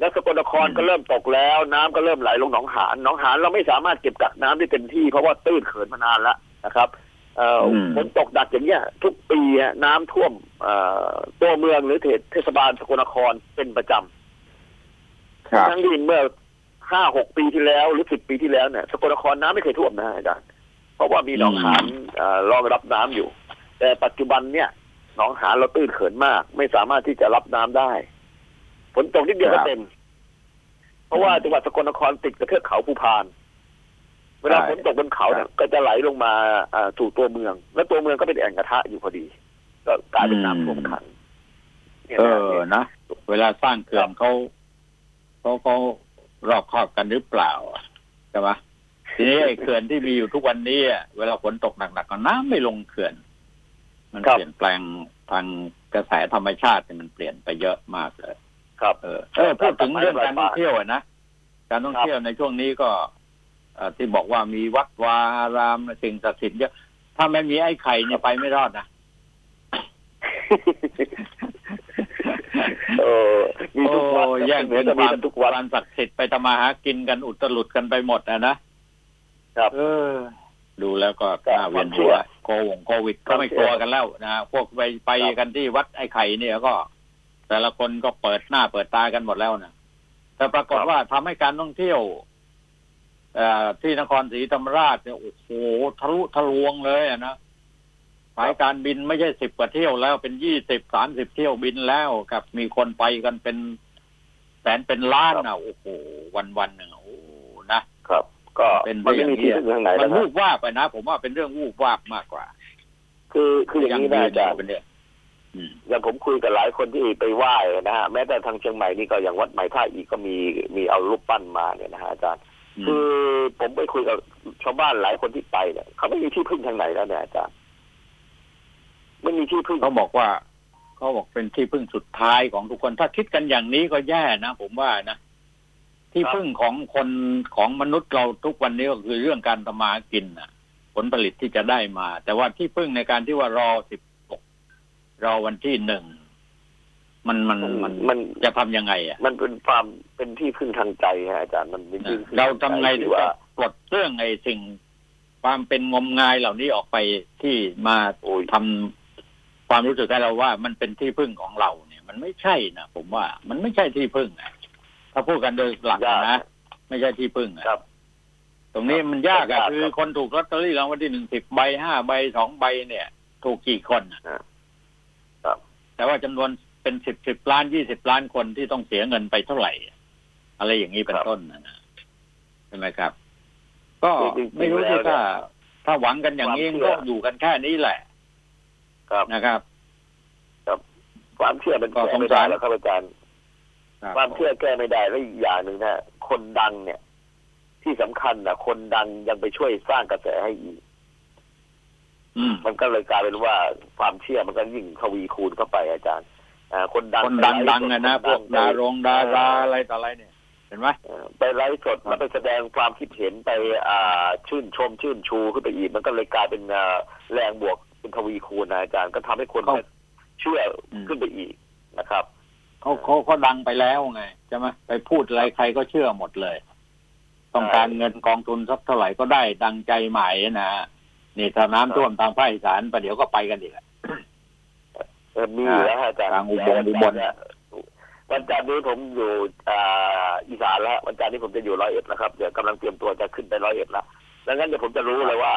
แล้วสกลนครก็เริ่มตกแล้ว น้ำก็เริ่มไหลลงหนองหานหนองหานเราไม่สามารถเก็บกักน้ำได้เต็มที่เพราะว่าตื้นเขินมานานแล้วนะครับเอ่ออมฝนตกหนักอย่างเงี้ย ทุกปีอะน้ำท่วมเอ่อตัวเมืองหรือเทศเทศบาลสกลนครเป็นประจครับำทั้งที่เมื่อห้าหกปีที่แล้วหรือสิบปีที่แล้วเนี่ยสกลนครน้ำไม่เคยท่วมนะอาจารย์เพราะว่ามีหนองหานเอ่อรองรับน้ำอยู่ แต่ปัจจุบันเนี่ยหนองหานเราตื้นเขินมาก ไม่สามารถที่จะรับน้ำได้ ฝนตกนิดเดียวครัก็บเต็ม เพราะว่าจังหวัดสกลนครติดกับเทือกเขาภูพาน เวลาใช่ฝนตกบนเขาเนี่ยครับก็จะไหลลงมาอ่าสู่ตัวเมือง และตัวเมืองก็เป็นแอ่งกระทะอยู่พอดี ก็กลายเป็นน้ำท่วมขังเนี่ยเอนะอนะเวลาสร้างเขื่อนเขาเขาเขารอบคอบกันหรือเปล่าใช่ปะทีนี้ไอ้เขื่อนที่มีอยู่ทุกวันนี้อะเวลาฝนตกหนักๆก็น้ำไม่ลงเขื่อน มันครับเปลี่ยนแปลงทางกระแสธรรมชาติเนี่ยมันเปลี่ยนไปเยอะมากเลย ครับเออเออพูดถึงเรื่องการท่องเที่ยวอะนะการท่องเที่ยวในช่วงนี้ก็เอ่อที่บอกว่ามีวัดวาอารามสิ่งศักดิ์สิทธิ์เยอะถ้าไม่มีไอ้ไข่เนี่ยไปไม่รอดนะเออมีทุกวันโอ้แย่งเหนืกัอนจะคมีวามกันทุกวันความศักดิ์สิทธิ์ไปทำมาหากินกันอุตลุดกันไปหมดอะนะครับเออ ดูแล้วก็ครับน่าเวียนความเชื่หัวอโควงโควิดคก็วามไม่เชื่กอลัวกันแล้วนะพวกไปไปครับกันที่วัดไอ้ไข่เนี่ยก็ แต่ละคนก็เปิดหน้าเปิดตากันหมดแล้วนะแต่ปรากฏว่าทำให้การท่องเที่ยวเอ่อที่นครศรีธรรมราชเนี่ยโอ้โหทะลุทะลวงเลยอะนะสายการบินไม่ใช่สิบกว่าเที่ยวแล้วเป็นยี่สิบสามสิบเที่ยวบินแล้วครับมีคนไปกันเป็นแสนเป็นล้านอะโอ้โหวันวันๆหนึ่งโอ้โหนะครับ ก็เป็นมันไปอไม่ย่างมีนี้ที่อะพึ่งทางไหนมัแล้นววูนะบวาบไปนะ ผมว่าเป็นเรื่องวูบวาบมากกว่า คือคืออย่างนี้นะอาจารย์เป็นเนี่ย อืมอย่างผมคุยกับหลายคนที่ไปไหว้นะฮะแม้แต่ทางเชียงใหม่นี่ก็อย่างวัดใหม่ท่าอีกก็มีมีเอารูปปั้นมาเนี่ยนะฮะอาจารย์อืคือมผมไปคุยกับชาวบ้านหลายคนที่ไปเนี่ยเขาไม่มีที่พึ่งทางไหนแล้วเนี่ยอาจารย์ไม่มีที่พึ่งเขาบอกว่าเขาบอกเป็นที่พึ่งสุดท้ายของทุกคนถ้าคิดกันอย่างนี้ก็แย่นะผมว่านะที่พึ่งของคนของมนุษย์เราทุกวันนี้ก็คือเรื่องการทำมาหากินนะผลผลิตที่จะได้มา แต่ว่าที่พึ่งในการที่ว่ารอสิบ หกรอวันที่หนึ่งมันมันมันมันจะทำยังไงอะ มันเป็นความเป็นที่พึ่งทางใจฮะอาจารย์มันเป็นที่พึ่งเราทำไงใจถึที่งว่าจะปลดเรื่องไอ้สิ่ง ความเป็นงมงายเหล่านี้ออกไปที่มาโอ้ยทำความรู้สึกให้เราว่ามันเป็นที่พึ่งของเราเนี่ย มันไม่ใช่นะผมว่า มันไม่ใช่ที่พึ่งอะถ้าพูดกันโดยหลักอะนะไม่ใช่ที่พึ่งอะครับตรงนี้มันยากครัอะบคือคนถูกลอตเตอรี่รางวัลที่หนึ่งสิบใบห้าใบสองใบเนี่ย ถูกกี่คนอะครับ แต่ว่าจำนวนเป็นสิบสิบล้านยี่สิบล้านคนที่ต้องเสียเงินไปเท่าไหร่ อะไรอย่างนี้เป็นต้นนะนะใช่ไหมครับ ก็จริงๆไม่รู้แล้วที่ถ้า ถ้าหวังกันอย่างนี้ความเชื่ก็ออยู่กันแค่นี้แหละ ครับนะครับความเชื่อมันก็แก้สงไม่สาได้รแล้วครับอาจารย์ครับความเชื่อแก้ไม่ได้แล้วอีกอย่างหนึ่งนะคนดังเนี่ย ที่สำคัญนะคนดังยังไปช่วยสร้างกระแสให้อีกอื มมันก็เลยกลายเป็นว่าความเชื่อมันก็ยิ่งทวีคูณเข้าไปอาจารย์อ่าคนดังคนดังไปไลดังฟ์สอะนะคพวกดัดางรงดาราอะไรต่ออะไรเนี่ย เห็นไหมเออไปไลฟ์สดแล้วไปแสดงความคิดเห็นไปอ่าชื่นชมชื่นชูขึ้นไปอีกมันก็เลยกลายเป็นอ่าแรงบวกเป็นทวีคูณนะอาจารย์ก็ทำให้คนเขาเชื่ออมขึ้นไปอีกนะครับเขาเขาเขาดังไปแล้วไงใช่ไหมไปพูดอะไรใครก็เชื่อหมดเลย ต้องการเงินกองทุนสักเท่าไหร่ก็ได้ดังใจหมายนะฮะ นี่ถ้าน้ำท่วมทางภาคอีสานประเดี๋ยวก็ไปกันอีกอะเออมีอยู่แล้วฮะอาจารย์ทางอุบลอุบลแต่วันจันทร์นี้ผมอยู่อ่าอีสานแล้ววันจันทร์นี้ผมจะอยู่ร้อยเอ็ดแล้วครับเดี๋ยวกำลังเตรียมตัวจะขึ้นไปร้อยเอ็ดแล้วดังนั้นเดี๋ยวผมจะรู้เลยว่า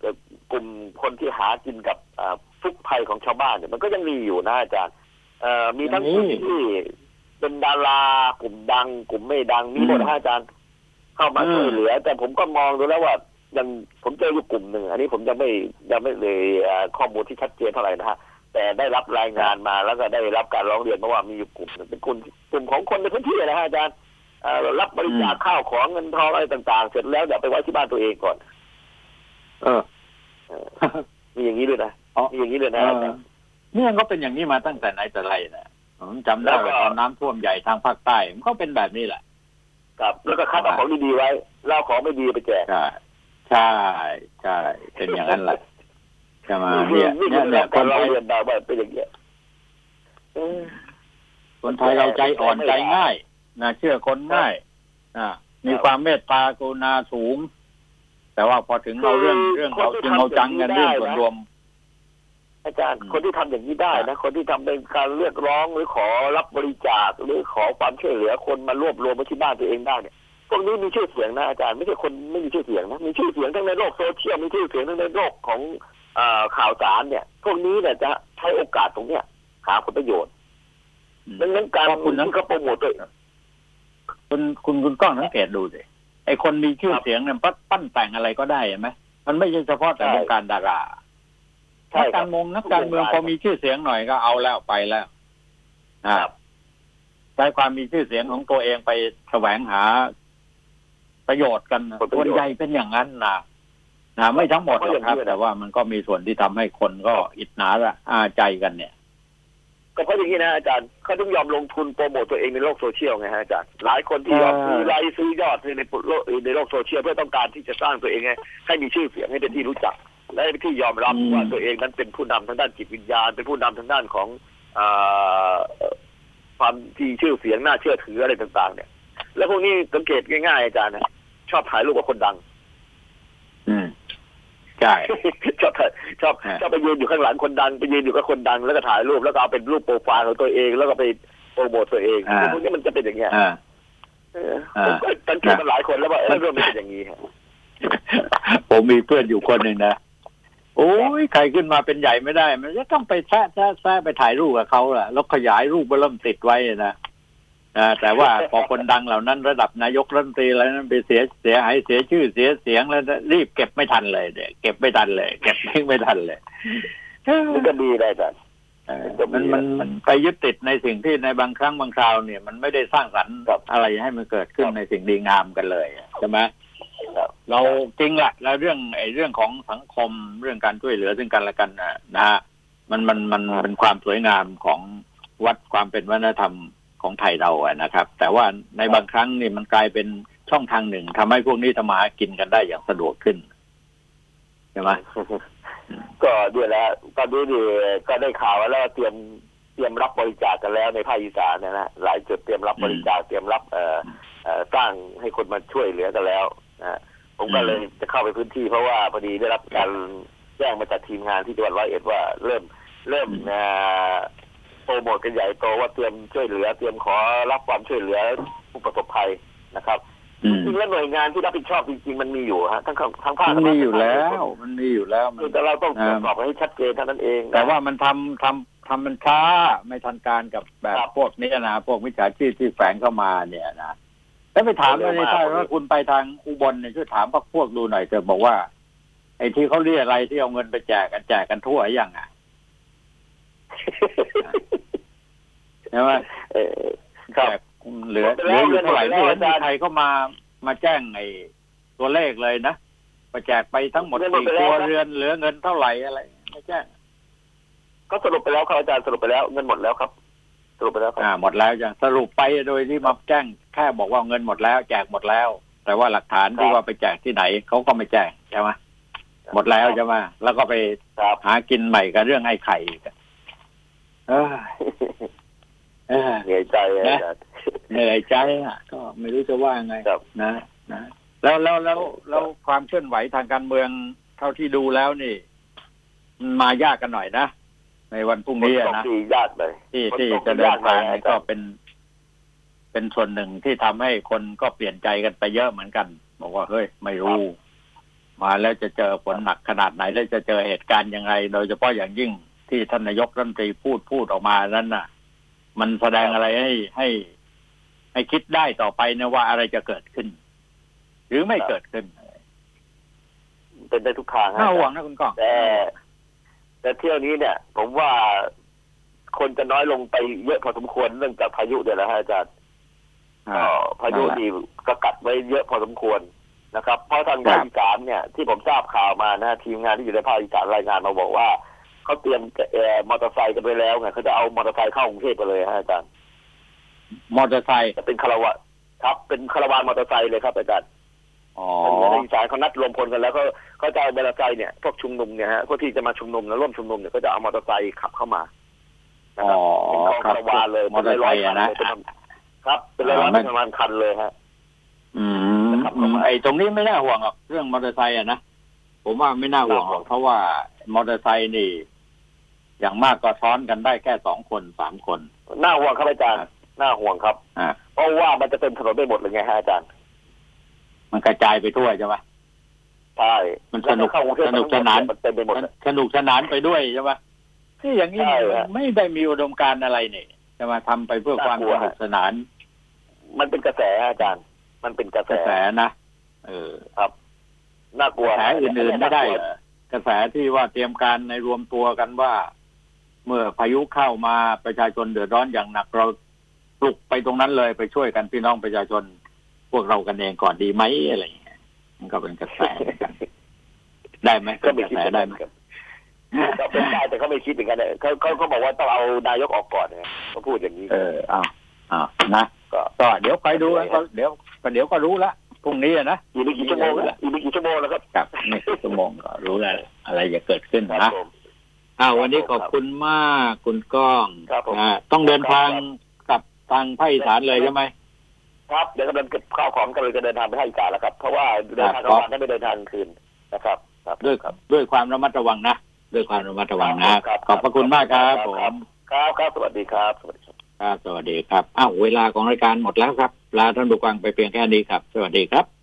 เอ่อกลุ่มคนที่หากินกับอ่าทุกภัยของชาวบ้านเนี่ยมันก็ยังมีอยู่นะอาจารย์เอ่อมีทั้งยังมีกลุ่มที่เป็นดารากลุ่มดัง กลุ่มไม่ดังมีหมดนะอาจารย์ เข้ามาช่วยเหลือ แต่ผมก็มองดูแล้วว่า ยังผมเจออยู่กลุ่มหนึ่งอันนี้ผมยังไม่ยังไม่เลยเอ่อข้อมูลที่ชัดเจนเท่าไหร่นะฮะแต่ได้รับรายงานมาแล้วก็ได้รับการร้องเรียนมาว่ามีอยู่กลุ่มหนึ่งเป็นกลุ่มกลุ่มของคนในพื้นที่นะฮะอาจารย์เอ่อรับบริจาคข้าวของเงินทองอะไรต่าง ๆ เสร็จแล้วเดี๋ยวไปไว้ที่บ้านตัวเองก่อน เออเออมีอย่างนี้ด้วยนะอ๋อมีอย่างนี้ด้วยนะเออาอจารย์เนี่ยก็เป็นอย่างนี้มาตั้งแต่ไหนแต่ไรนะผมจำได้แล้วก็ว่าตอนน้ำท่วมใหญ่ทางภาคใต้มันก็เป็นแบบนี้แหละครับแล้วก็คัดเอาของดีๆไว้เล่าของไม่ดีไปแจก ใช่ใช่ใช่เป็นอย่างนั้นแหละใช่ไหมเนี่ยนี่เนี่ยคือเนี่ยคการนไทร้อยงเรียนมาว่าเป็นอย่างเงี้ยเออคนไทยเราใจอ่อนใจง่ายนะเชื่อคนง่ายอ่ามีความเมตตากรุณาสูง แต่ว่าพอถึงเราเรื่องเรื่องเอาจริงเอาจังกันเรื่องส่วนรวม อาจารย์อืมคนที่ทำอย่างนี้ได้นะคนที่ทำเป็นการเรียกร้องหรือขอรับบริจาคหรือขอความช่วยเหลือคนมารวบรวมไว้ที่บ้านตัวเองได้เนี่ย พวกนี้มีชื่อเสียงนะอาจารย์ไม่ใช่คนไม่มีชื่อเสียงนะมีชื่อเสียงทั้งในโลกโซเชียลมีชื่อเสียงทั้งในโลกของเอ่อข่าวสารเนี่ย พวกนี้เนี่ยจะใช้โอกาสตรงเนี้ยหาผลประโยชน์ดังนั้นการเพราะคุณนั้นที่เขาโปรโมทตัวคุณคุณคุณกล้องสังเกตดูสิไอคนมีชื่อเสียงเนี่ยปั้นปั้นแต่งอะไรก็ได้เห็นไหมมันไม่ใช่เฉพาะแต่ใช่วงการดาราใช่นักครักาบรเมองนักการเมืองทุกวงพการอมีชื่อเสียงหน่อยก็เอาแล้วไปแล้วอ่าครับใช้ความมีชื่อเสียงของตัวเองไปแสวงหา ประโยชน์กันนะผลประโยชน์ส่วนใหญ่เป็นอย่างนั้นนะนะไม่ทั้งหมดหรอกครับก็อย่างนี้นะแต่ว่ามันก็มีส่วนที่ทำให้คนก็อิจฉาระอาใจกันเนี่ย ก็เพราะอย่างนี้นะอาจารย์เขาต้องยอมลงทุนโปรโมทตัวเองในโลกโซเชียลไงฮะอาจารย์หลายคนที่ยอมเออซื้อไลค์ซื้อยอดในโลกในโลกโซเชียลเพื่อต้องการที่จะสร้างตัวเองให้ให้มีชื่อเสียงให้เป็นที่รู้จัก และเป็นที่ยอมรับว่าตัวเองนั้นเป็นผู้นำทางด้านจิตวิญญาณ เป็นผู้นำทางด้านของอ่าความที่ชื่อเสียงน่าเชื่อถืออะไรต่าง ๆ เนี่ย แล้วพวกนี้สังเกตง่ายๆอาจารย์นะ ชอบถ่ายรูปกับคนดัง อืมใช่ชอบถ่ายชอบฮะชอบไปยืนอยู่ข้างหลังคนดังไปยืนอยู่กับคนดังแล้วก็ถ่ายรูปแล้วก็เอาเป็นรูปโปรไฟล์ของตัวเองแล้วก็ไปโปรโมทตัวเองอ่าพวกนี้มันจะเป็นอย่างเงี้ยอ่าเอออ่าผมก็สังเกตมาหลายคนแล้วว่าเออเรื่องมันเป็นอย่างนี้ฮะผมมีเพื่อนอยู่คนหนึ่งนะโอ้ยใครขึ้นมาเป็นใหญ่ไม่ได้ มันจะต้องไปแซะแซะแซะไปถ่ายรูปกับเขาล่ะ แล้วขยายรูปเริ่มติดไว้นะอ่า แต่ว่าพอคนดังเหล่านั้นระดับนายกรัฐมนตรีอะไรนั้นไปเสียเสียหายเสียชื่อเสียเสียงแล้วรีบเก็บไม่ทันเลยเนี่ยเก็บไม่ทันเลย เก็บไม่ทันเลยมันก็ดีได้อาจารย์เออมันมันมันไปยึดติดในสิ่งที่ในบางครั้งบางคราวเนี่ย มันไม่ได้สร้างสรรค์ครับอะไรให้มันเกิดขึ้นครับในสิ่งดีงามกันเลยใช่ไหมครับเราจริงแหละแล้วเรื่องไอ้เรื่องของสังคมเรื่องการช่วยเหลือซึ่งกันและกันนะนะฮะมันมันมันเป็นความสวยงามของวัดความเป็นวัฒนธรรม ของไทยเราอะนะครับ แต่ว่าในบางครั้งนี่มันกลายเป็นช่องทางหนึ่งทำให้พวกนี้ทำมาหากินกันได้อย่างสะดวกขึ้นใช่ไหมก็ด้วยแล้วตอนนี้นี่ก็ได้ข่าวแล้วเตรียมเตรียมรับบริจาคกันแล้วในภาคอีสานนะฮะหลายจุดเตรียมรับบริจาคเตรียมรับเอ่อเอ่อสร้างให้คนมาช่วยเหลือกันแล้วนะผมก็เลยจะเข้าไปพื้นที่เพราะว่าพอดีได้รับการแจ้งมาจากทีมงานที่จังหวัดร้อยเอ็ดว่าเริ่มเริ่มเอ่อโป รโมทกันใหญ่โตว่าเตรียมช่วยเหลือ เตรียมขอรับความช่วยเหลือผู้ประสบภัยนะครับอืมจริงๆแล้วหน่วยงานที่รับผิดชอบจริงๆมันมีอยู่ฮะทั้งข้างทั้งภาคมันมีอยู่แล้ว มันมีอยู่แล้วมันแต่เราต้องตรวจสอบให้ชัดเจนเท่านั้นเองนะแต่ว่ามันทำทำทำมันช้าไม่ทันการกับแบบครับพวกนี้นะพวกมิจฉาชีพที่แฝงเข้ามาเนี่ยนะแล้วไปถามเลยถ้าว่าคุณไปทางอุบลเนี่ยช่วยถามพวกพวกดูหน่อยเถอะบอกว่า ไอ้ที่เขาเรียกอะไรที่เอาเงินไปแจกกันแจกกันทั่วยังอะ ใช่ไหมเออครับแจกเหลือเหลืออยู่เท่าไหร่ที่เห็นมีใครเข้ามามาแจ้งไอ้ตัวเลขเลยนะไปแจกไปทั้งหมดกี่ครัวเรือนเหลือเงินเท่าไหร่อะไรไม่แจ้งก็สรุปไปแล้วครับอาจารย์สรุปไปแล้วเงินหมดแล้วครับ สรุปไปแล้วคอ่ารับหมดแล้วจังสรุปไปโดยที่มาแจ้งแค่บอกว่าเงินหมดแล้ว แจกหมดแล้ว แต่ว่าหลักฐานที่ว่าไปแจกที่ไหนเขาก็ไม่แจ้งใช่ไหมหมดแล้วใช่ไหมแล้วก็ไปครับหากินใหม่กับเรื่องไอ้ไข่อีก เออเออเหนื่อยใจอาจารย์เหนื่อยใจอะ ก็ไม่รู้จะว่าไงครับนะนะแล้วแล้วแล้วแล้วความเคลื่อนไหวทางการเมืองเท่าที่ดูแล้วนี่มันมายากกันหน่อยนะ ในวันพรุ่งนี้อะนะดียากเลยที่ฝนที่ตกจะเดินทางยากเลยนี่อาจารย์ก็เป็น เป็นส่วนหนึ่งที่ทำให้คนก็เปลี่ยนใจกันไปเยอะเหมือนกัน บอกว่าเฮ้ย ไม่รู้ มาแล้วจะเจอฝนหนักขนาดไหน แล้วจะเจอเหตุการณ์ยังไง โดยเฉพาะอย่างยิ่ง ที่ท่านนายกรัฐมนตรีพูดพูดออกมานั้นน่ะ มันแสดงอะไรให้ให้ ให้คิดได้ต่อไปนะว่าอะไรจะเกิดขึ้น หรือไม่เกิดขึ้น เป็นได้ทุกทางฮะน่าห่วงนะคุณก้องแต่แต่เที่ยวนี้เนี่ย ผมว่าคนจะน้อยลงไปเยอะพอสมควรเนื่องจากพายุเดี๋ยวแล้วฮะอาจารย์อ่าก็พายุที่ก็กัดไว้เยอะพอสมควรนะครับ เพราะทางภาคอีสานเนี่ยที่ผมทราบข่าวมานะทีมงานที่อยู่ในภาคอีสานรายงานมาบอกว่า เขาเตรียมเอ่อมอเตอร์ไซค์กันไปแล้วไงเขาจะเอามอเตอร์ไซค์เข้ากรุงเทพไปเลยฮะอาจารย์มอเตอร์ไซค์จะเป็นคาราวะครับ เป็นคาราวานมอเตอร์ไซค์เลยครับอาจารย์อ๋อในอีสานเขานัดรวมพลกันแล้วเขาเขาจะเอามอเตอร์ไซค์เนี่ยพวกชุมนุมเนี่ยฮะพวกที่จะมาชุมนุมนะร่วมชุมนุมเนี่ยก็จะเอามอเตอร์ไซค์ขับเข้ามานะอ๋ครัอบเป็นกองครับคาราวานเลยมอเตอร์ไซค์อะนะเป็นร้อยๆคัเลยเป็นครับ เป็นร้อยอ่าๆไม่ประมาณคันเลยฮะอืมนะครับอืมไอ้ตรงนี้ไม่น่าห่วงหรอกเรื่องมอเตอร์ไซค์อะนะผมว่าไม่น่าห่วงหรอกเพราะว่ามอเตอร์ไซค์นี่ อย่างมากก็ซ้อนกันได้แค่สองคนสามคนน่าห่วงครับอาจารย์น่าห่วงครับอ่าเพราะว่ามันจะเต็มถนนไปหมดเลยไงฮะอาจารย์ มันกระจายไปทั่วใช่ไหมใช่มันสนุกแล้วเข้ากรุงเทพสนุกสนานมันเต็มไปหมดมันเลยสนุกสนานไปด้วยใช่ไหมที่อย่างนี้ใช่เนี่ยฮะไม่ได้มีอุดมการณ์อะไรเนี่ยจะมาทำไปเพื่อความน่ากลัสวนุกสนาน มันเป็นกระแสฮะอาจารย์ มันเป็นกระกแสระแสนะเออครับน่ากกลัวระแสอื่นๆไม่ได้เหรอกระแสที่ว่าเตรียมการในรวมตัวกันว่า เมื่อพายุเข้ามาประชาชนเดือดร้อนอย่างหนักเราปลุกไปตรงนั้นเลยไปช่วยกันพี่น้องประชาชน พวกเรากันเองก่อนดีไหมอะไรอย่างเงี้ยมันก็เป็นกระแสเหมือนกันได้ไหมก็เป็นไม่กระคิดแสได้ไหมก็เป็นได้แต่เขาไม่คิดเหมือนกันเนี่ยเขาเขาเขาบอกว่าต้องเอานายกออกก่อนเนี่ยเขาพูดอย่างนี้ เออเอาเอานะก็ก็เดี๋ยวคอยดูกันก็เดี๋ยวก็เดี๋ยวก็รู้ละพรุ่งนี้อะนะอีกไม่กี่ชั่วโมงแล้วอีกไม่กี่ชั่วโมงแล้วครับกับไม่กี่ชั่วโมงก็รู้แล้วอะไรจะเกิดขึ้นครับนะผม อ้าววันนี้ขอบคุณมากคุณก้องครับผมอ่าต้องเดินทางกับทางภาคอีสานเลยใช่ไหมครับเดี๋ยวกำลังเก็บข้าวของกำลังจะเดินทางไปให้อีกาแล้วครับ เพราะว่าเดินทางกลางวันไม่เดินทางกลางคืนนะครับ ครับด้วยครับด้วยความระมัดระวังนะด้วยความระมัดระวังนะครับขอบพระคุณมากครับผมครับครับสวัสดีครับสวัสดีครับครับสวัสดีครับอ้าวเวลาของรายการหมดแล้วครับลาท่านผู้ฟังไปเพียงแค่นี้ครับ สวัสดีครับ